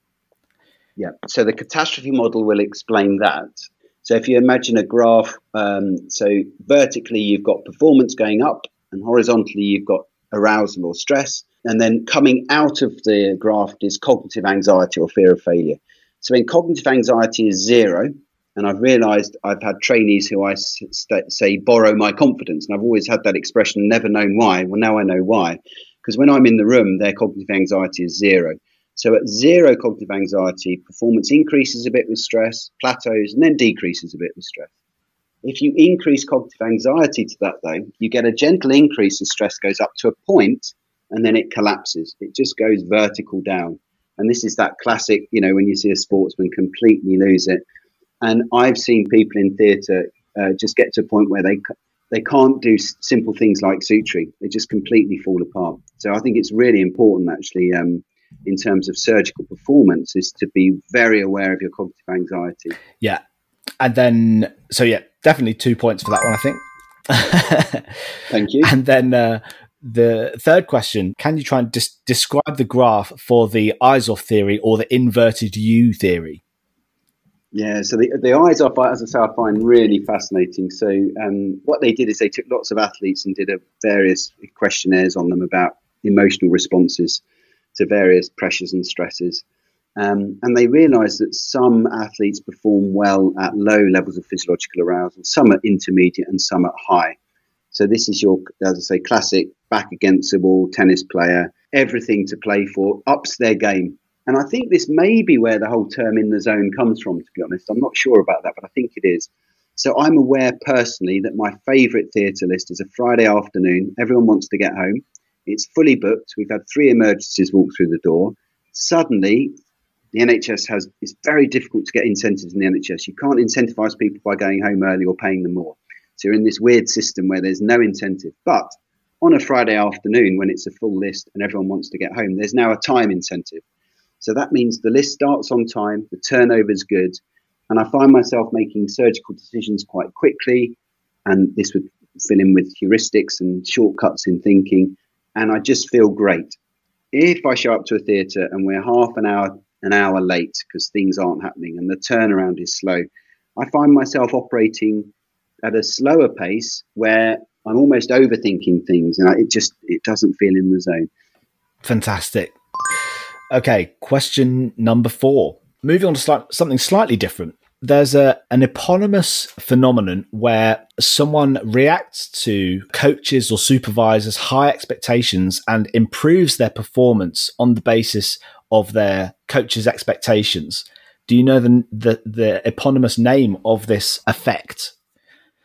Yeah. So the catastrophe model will explain that. So if you imagine a graph, um, so vertically you've got performance going up, and horizontally you've got arousal or stress, and then coming out of the graft is cognitive anxiety or fear of failure. So when cognitive anxiety is zero, and I've realised I've had trainees who I st- say borrow my confidence, and I've always had that expression, never known why. Well, now I know why, because when I'm in the room, their cognitive anxiety is zero. So at zero cognitive anxiety, performance increases a bit with stress, plateaus, and then decreases a bit with stress. If you increase cognitive anxiety to that, though, you get a gentle increase as stress goes up to a point, and then it collapses. It just goes vertical down. And this is that classic, you know, when you see a sportsman completely lose it. And I've seen people in theatre uh, just get to a point where they they can't do s- simple things like suturing. They just completely fall apart. So I think it's really important, actually, um, in terms of surgical performance, is to be very aware of your cognitive anxiety. Yeah. And then, so yeah, definitely two points for that one, I think. (laughs) Thank you. and then uh, the third question can you try and dis- describe the graph for the IZOF theory or the inverted U theory? Yeah, so the, the IZOF, as I say, I find really fascinating. So, um, what they did is they took lots of athletes and did a various questionnaires on them about emotional responses to various pressures and stresses. Um, and they realised that some athletes perform well at low levels of physiological arousal, some at intermediate, and some at high. So, this is your, as I say, classic back against the wall tennis player, everything to play for, ups their game. And I think this may be where the whole term in the zone comes from, to be honest. I'm not sure about that, but I think it is. So I'm aware personally that my favourite theatre list is a Friday afternoon. Everyone wants to get home. It's fully booked. We've had three emergencies walk through the door. Suddenly, the NHS has it's very difficult to get incentives in the NHS. You can't incentivise people by going home early or paying them more. So you're in this weird system where there's no incentive. But on a Friday afternoon, when it's a full list and everyone wants to get home, there's now a time incentive. So that means the list starts on time, the turnover's good, and I find myself making surgical decisions quite quickly. And this would fill in with heuristics and shortcuts in thinking, and I just feel great. If I show up to a theatre and we're half an hour an hour late because things aren't happening and the turnaround is slow, I find myself operating at a slower pace where I'm almost overthinking things, and I- it just it doesn't feel in the zone. Fantastic. Okay, question number four. Moving on to slight, something slightly different. There's a an eponymous phenomenon where someone reacts to coaches or supervisors' high expectations and improves their performance on the basis of their coach's expectations. Do you know the the, the eponymous name of this effect?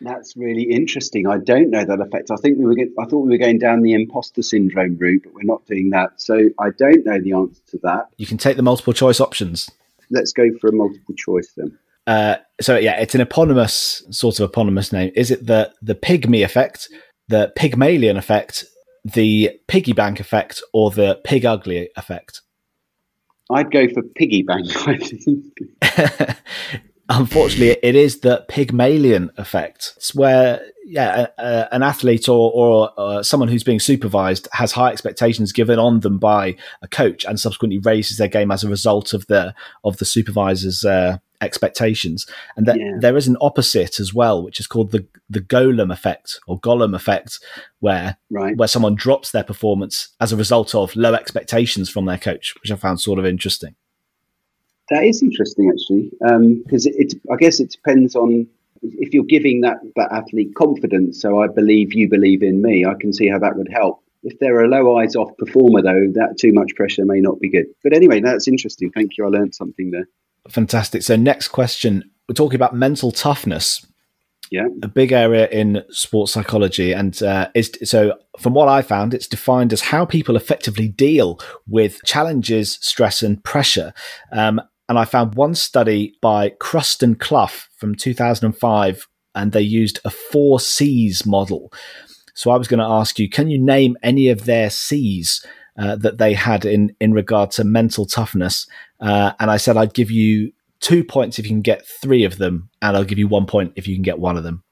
That's really interesting. I don't know that effect. I think we were. Get, I thought we were going down the imposter syndrome route, but we're not doing that. So I don't know the answer to that. You can take the multiple choice options. Let's go for a multiple choice then. Uh, so yeah, it's an eponymous sort of eponymous name. Is it the the pygmy effect, the Pygmalion effect, the piggy bank effect, or the pig ugly effect? I'd go for piggy bank. (laughs) (laughs) Unfortunately, it is the Pygmalion effect. It's where yeah, a, a, an athlete or or uh, someone who's being supervised has high expectations given on them by a coach, and subsequently raises their game as a result of the of the supervisor's uh, expectations. And that Yeah. there is an opposite as well, which is called the the Golem effect or Golem effect, where right. where someone drops their performance as a result of low expectations from their coach, which I found sort of interesting. That is interesting, actually, because it, it. I guess it depends on if you're giving that that athlete confidence. So I believe you believe in me. I can see how that would help. If they're a low IZOF performer, though, that too much pressure may not be good. But anyway, that's interesting. Thank you. I learned something there. Fantastic. So, next question. We're talking about mental toughness, Yeah. a big area in sports psychology. And uh, is so, from what I found, it's defined as how people effectively deal with challenges, stress, and pressure. Um, and I found one study by Crust and Clough from 2005, and they used a four C's model. So, I was going to ask you can you name any of their C's? uh, that they had in in regard to mental toughness, uh, and I said I'd give you two points if you can get three of them, and I'll give you one point if you can get one of them.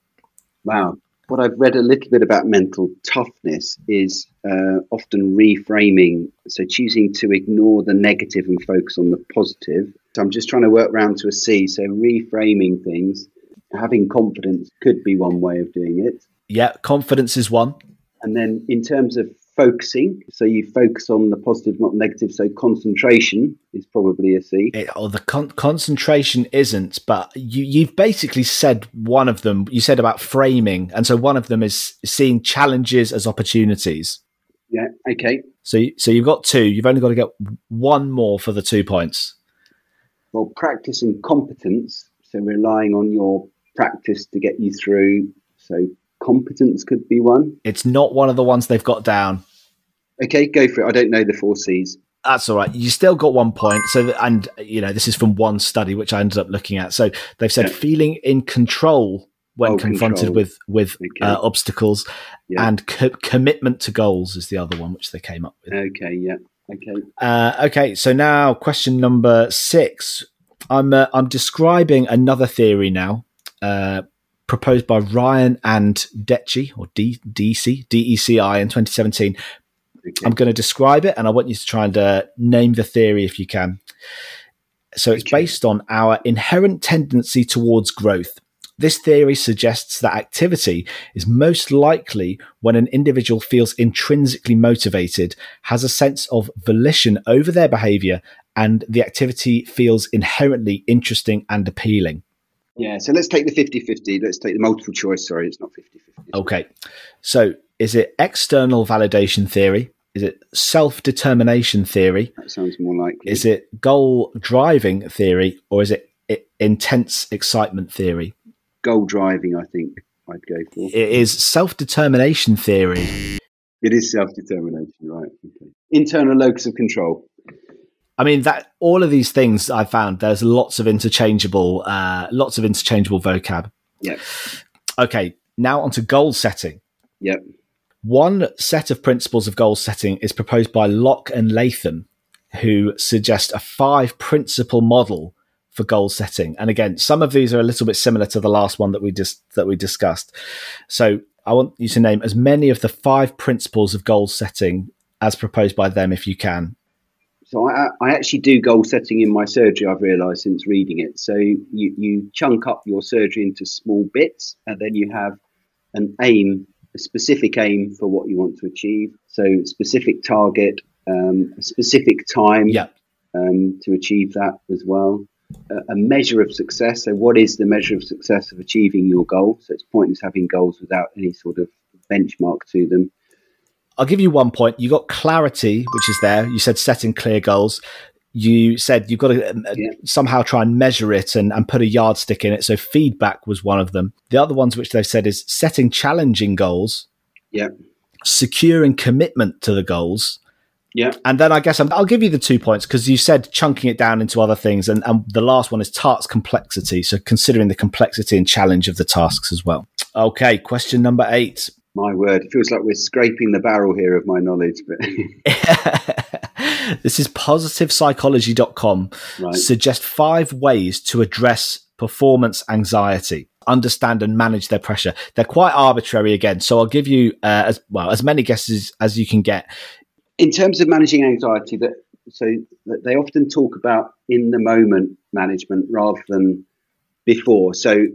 Wow. What I've read a little bit about mental toughness is uh, often reframing, so choosing to ignore the negative and focus on the positive. So I'm just trying to work round to a C. So reframing things, having confidence could be one way of doing it. Yeah, confidence is one. And then in terms of focusing. So you focus on the positive, not negative. So concentration is probably a C. It, oh, the con- concentration isn't, but you, you've basically said one of them. You said about framing, and so one of them is seeing challenges as opportunities. Yeah. Okay. So, so you've got two. You've only got to get one more for the two points. Well, practice and competence. So relying on your practice to get you through. So competence could be one. It's not one of the ones they've got down. Okay, go for it. I don't know the four C's. That's all right. You still got one point. So, and you know, this is from one study which I ended up looking at. So they've said yeah. feeling in control when oh, confronted control. with with okay. uh, obstacles, yeah. and co- commitment to goals is the other one which they came up with. Okay. Yeah. Okay. Uh, okay. So now, question number six. I'm uh, I'm describing another theory now, uh, proposed by Ryan and Deci or D- DC DECI in 2017. Okay. I'm going to describe it, and I want you to try and uh, name the theory if you can. So it's okay. based on our inherent tendency towards growth. This theory suggests that activity is most likely when an individual feels intrinsically motivated, has a sense of volition over their behavior, and the activity feels inherently interesting and appealing. Yeah, so let's take the 50 50. Let's take the multiple choice. Sorry, it's not 50 50. Okay. So is it external validation theory? Is it self determination theory? That sounds more likely. Is it goal driving theory or is it intense excitement theory? Goal driving, I think I'd go for. It is self determination theory. It is self determination, right? Okay. Internal locus of control. I mean that all of these things I found there's lots of interchangeable, uh, lots of interchangeable vocab. Yeah. Okay, now onto goal setting. Yep. One set of principles of goal setting is proposed by Locke and Latham, who suggest a five principle model for goal setting. And again, some of these are a little bit similar to the last one that we just that we discussed. So I want you to name as many of the five principles of goal setting as proposed by them if you can. So I, I, actually do goal setting in my surgery. I've realised since reading it. So you you chunk up your surgery into small bits, and then you have an aim, a specific aim for what you want to achieve. So specific target, um, a specific time yeah. um, to achieve that as well. A, measure of success. So what is the measure of success of achieving your goal? So it's pointless having goals without any sort of benchmark to them. I'll give you one point. You got clarity, which is there. You said setting clear goals. You said you've got to um, uh, yeah. somehow try and measure it and, and put a yardstick in it. So feedback was one of them. The other ones which they've said is setting challenging goals. Yeah. Securing commitment to the goals. Yeah. And then I guess i will give you the two points because you said chunking it down into other things. And, and the last one is task complexity. So considering the complexity and challenge of the tasks as well. Okay. Question number eight. My word, it feels like we're scraping the barrel here of my knowledge. But (laughs) this is positivepsychology.com. Right. Suggest five ways to address performance anxiety, understand and manage their pressure. They're quite arbitrary again, so I'll give you uh, as well as many guesses as you can get. In terms of managing anxiety, that so that they often talk about in the moment management rather than before. So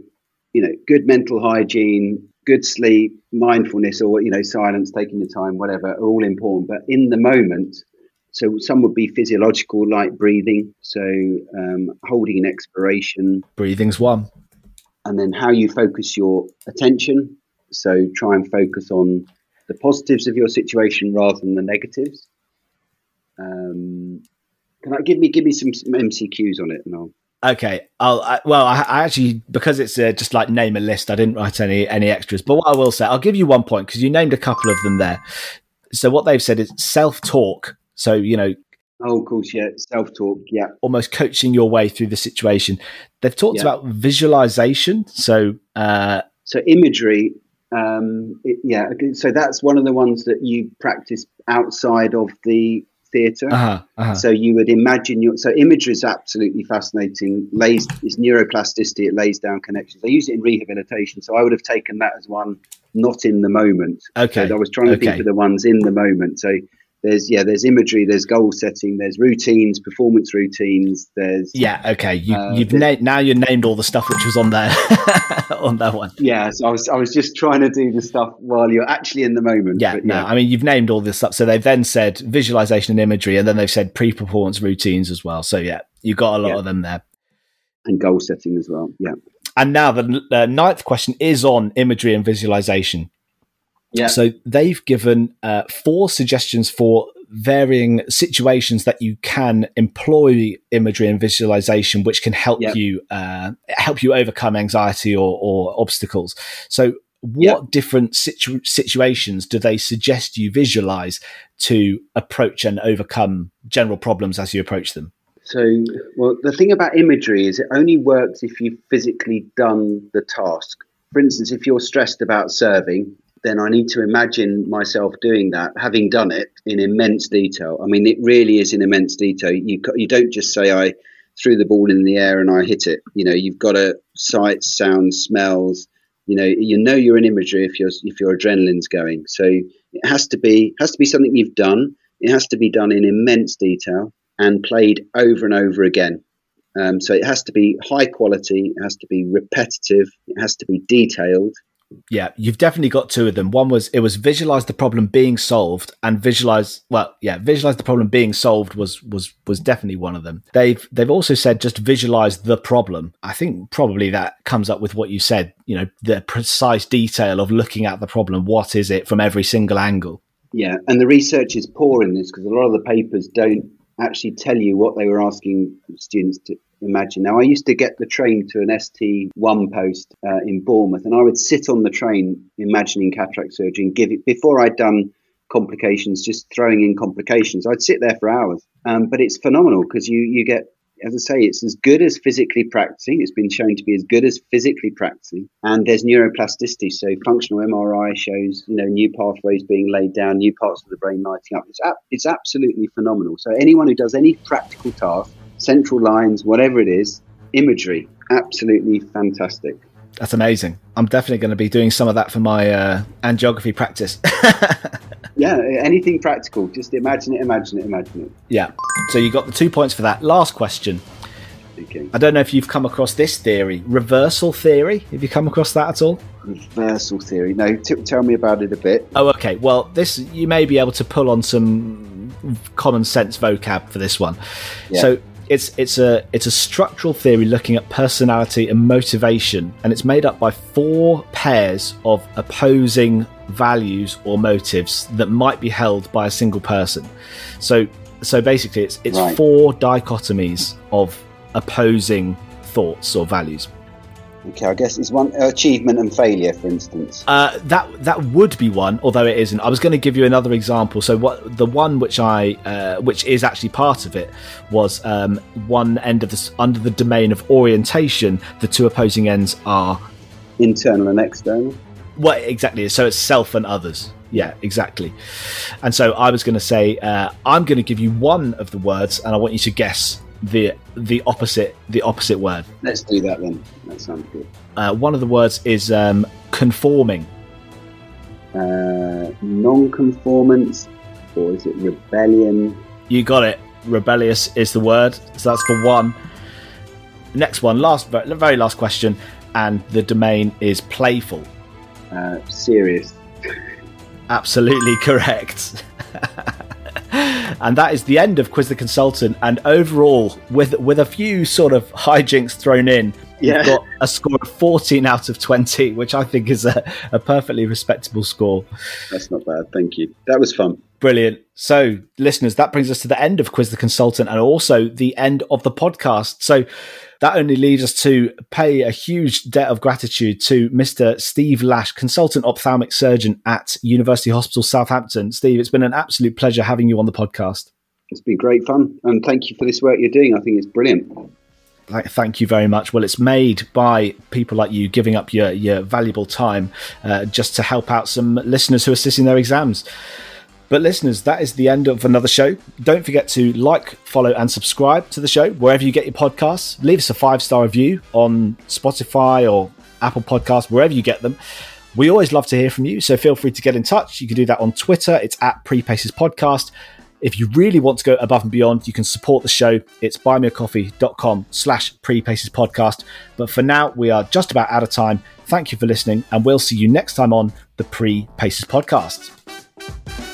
you know, good mental hygiene, good sleep, mindfulness, or you know, silence, taking the time, whatever, are all important. But in the moment, so some would be physiological, like breathing, so um, holding an expiration. Breathing's one. And then how you focus your attention. So try and focus on the positives of your situation rather than the negatives. Um, can I give me give me some, some MCQs on it, and I'll Okay, I'll I, well. I, I, actually because it's uh, just like name a list. I didn't write any any extras, but what I will say, I'll give you one point because you named a couple of them there. So what they've said is self talk. So you know, oh, of course, yeah, self talk, yeah, almost coaching your way through the situation. They've talked yeah. about visualization. So, uh, so imagery Um, it, yeah, so that's one of the ones that you practice outside of the theatre. Uh-huh, uh-huh. So you would imagine your so imagery is absolutely fascinating. Lays it's neuroplasticity. It lays down connections. I use it in rehabilitation, so I would have taken that as one not in the moment. Okay, so I was trying to okay. think of the ones in the moment. So there's yeah there's imagery there's goal setting there's routines performance routines there's yeah okay you, Uh, you've the- na- now you named all the stuff which was on there (laughs) (laughs) on that one. Yeah so I was I was just trying to do the stuff while you're actually in the moment yeah no i mean you've named all this stuff. So they've then said visualization and imagery and then they've said pre-performance routines as well. So yeah you got a lot Yeah. of them there. And goal setting as well yeah. And now the uh, ninth question is on imagery and visualization. Yeah. So they've given uh, four suggestions for varying situations that you can employ imagery and visualization, which can help Yeah. you uh, help you overcome anxiety or, or obstacles. So, what Yeah. different situ- situations do they suggest you visualize to approach and overcome general problems as you approach them? So, well, the thing about imagery is it only works if you've physically done the task. For instance, if you're stressed about serving, then I need to imagine myself doing that, having done it in immense detail. I mean, it really is in immense detail. You you don't just say I threw the ball in the air and I hit it. You know, you've got to sight, sound, smells. You know, you know you're in imagery if your if your adrenaline's going. So it has to be has to be something you've done. It has to be done in immense detail and played over and over again. Um, so it has to be high quality, it has to be repetitive, it has to be detailed. Yeah, you've definitely got two of them. One was it was visualize the problem being solved, and visualize well, yeah, visualize the problem being solved was was was definitely one of them. They've they've also said just visualize the problem. I think probably that comes up with what you said. You know, the precise detail of looking at the problem. What is it from every single angle? Yeah, and the research is poor in this because a lot of the papers don't actually tell you what they were asking students to imagine. Now, I used to get the train to an ST1 post uh, in Bournemouth, and I would sit on the train imagining cataract surgery and give it before I'd done complications, just throwing in complications. I'd sit there for hours, um, but it's phenomenal because you you get. As I say, it's as good as physically practicing. It's been shown to be as good as physically practicing. And there's neuroplasticity. So functional MRI shows, you know, new pathways being laid down, new parts of the brain lighting up. It's, it's absolutely phenomenal. So anyone who does any practical task, central lines, whatever it is, imagery, absolutely fantastic. That's amazing. I'm definitely going to be doing some of that for my uh, angiography practice. (laughs) Yeah, anything practical. Just imagine it, imagine it, imagine it. yeah. So you got the two points for that. Last question. Okay. I don't know if you've come across this theory, reversal theory. Have you come across that at all? Reversal theory. No, t- tell me about it a bit. Oh, okay. Well, this you may be able to pull on some common sense vocab for this one. Yeah. So it's it's a it's a structural theory looking at personality and motivation, and it's made up by four pairs of opposing values or motives that might be held by a single person. So so basically, it's it's Right. four dichotomies of opposing thoughts or values. Okay, I guess is one achievement and failure, for instance. Uh, that that would be one, although it isn't. I was going to give you another example. So what the one which I uh, which is actually part of it was um, one end of this under the domain of orientation. The two opposing ends are Internal and external. what exactly? So it's self and others. Yeah, exactly. And so I was going to say uh, I'm going to give you one of the words, and I want you to guess the the opposite the opposite word. Let's do that then. That sounds good. Uh, one of the words is um, conforming. Uh, non-conformance, or is it rebellion? You got it. Rebellious is the word. So that's for one. Next one, last, very last question, and the domain is playful. Uh, serious. Absolutely (laughs) correct. (laughs) and that is the end of Quiz the Consultant. And overall, with with a few sort of hijinks thrown in, Yeah. you've got a score of 14 out of 20, which I think is a, a perfectly respectable score. That's not bad. Thank you. That was fun. Brilliant. So, listeners, that brings us to the end of Quiz the Consultant and also the end of the podcast. So, that only leaves us to pay a huge debt of gratitude to Mr. Steve Lash, consultant ophthalmic surgeon at University Hospital Southampton. Steve, it's been an absolute pleasure having you on the podcast. It's been great fun, and thank you for this work you're doing. I think it's brilliant. Thank you very much. Well, it's made by people like you giving up your, your valuable time uh, just to help out some listeners who are sitting their exams. But listeners, that is the end of another show. Don't forget to like, follow, and subscribe to the show wherever you get your podcasts. Leave us a five star review on Spotify or Apple Podcasts, wherever you get them. We always love to hear from you, so feel free to get in touch. You can do that on Twitter. It's at Prepaces Podcast. If you really want to go above and beyond, you can support the show. It's buymeacoffee.com slash prepaces podcast. But for now, we are just about out of time. Thank you for listening, and we'll see you next time on the Pre Paces podcast.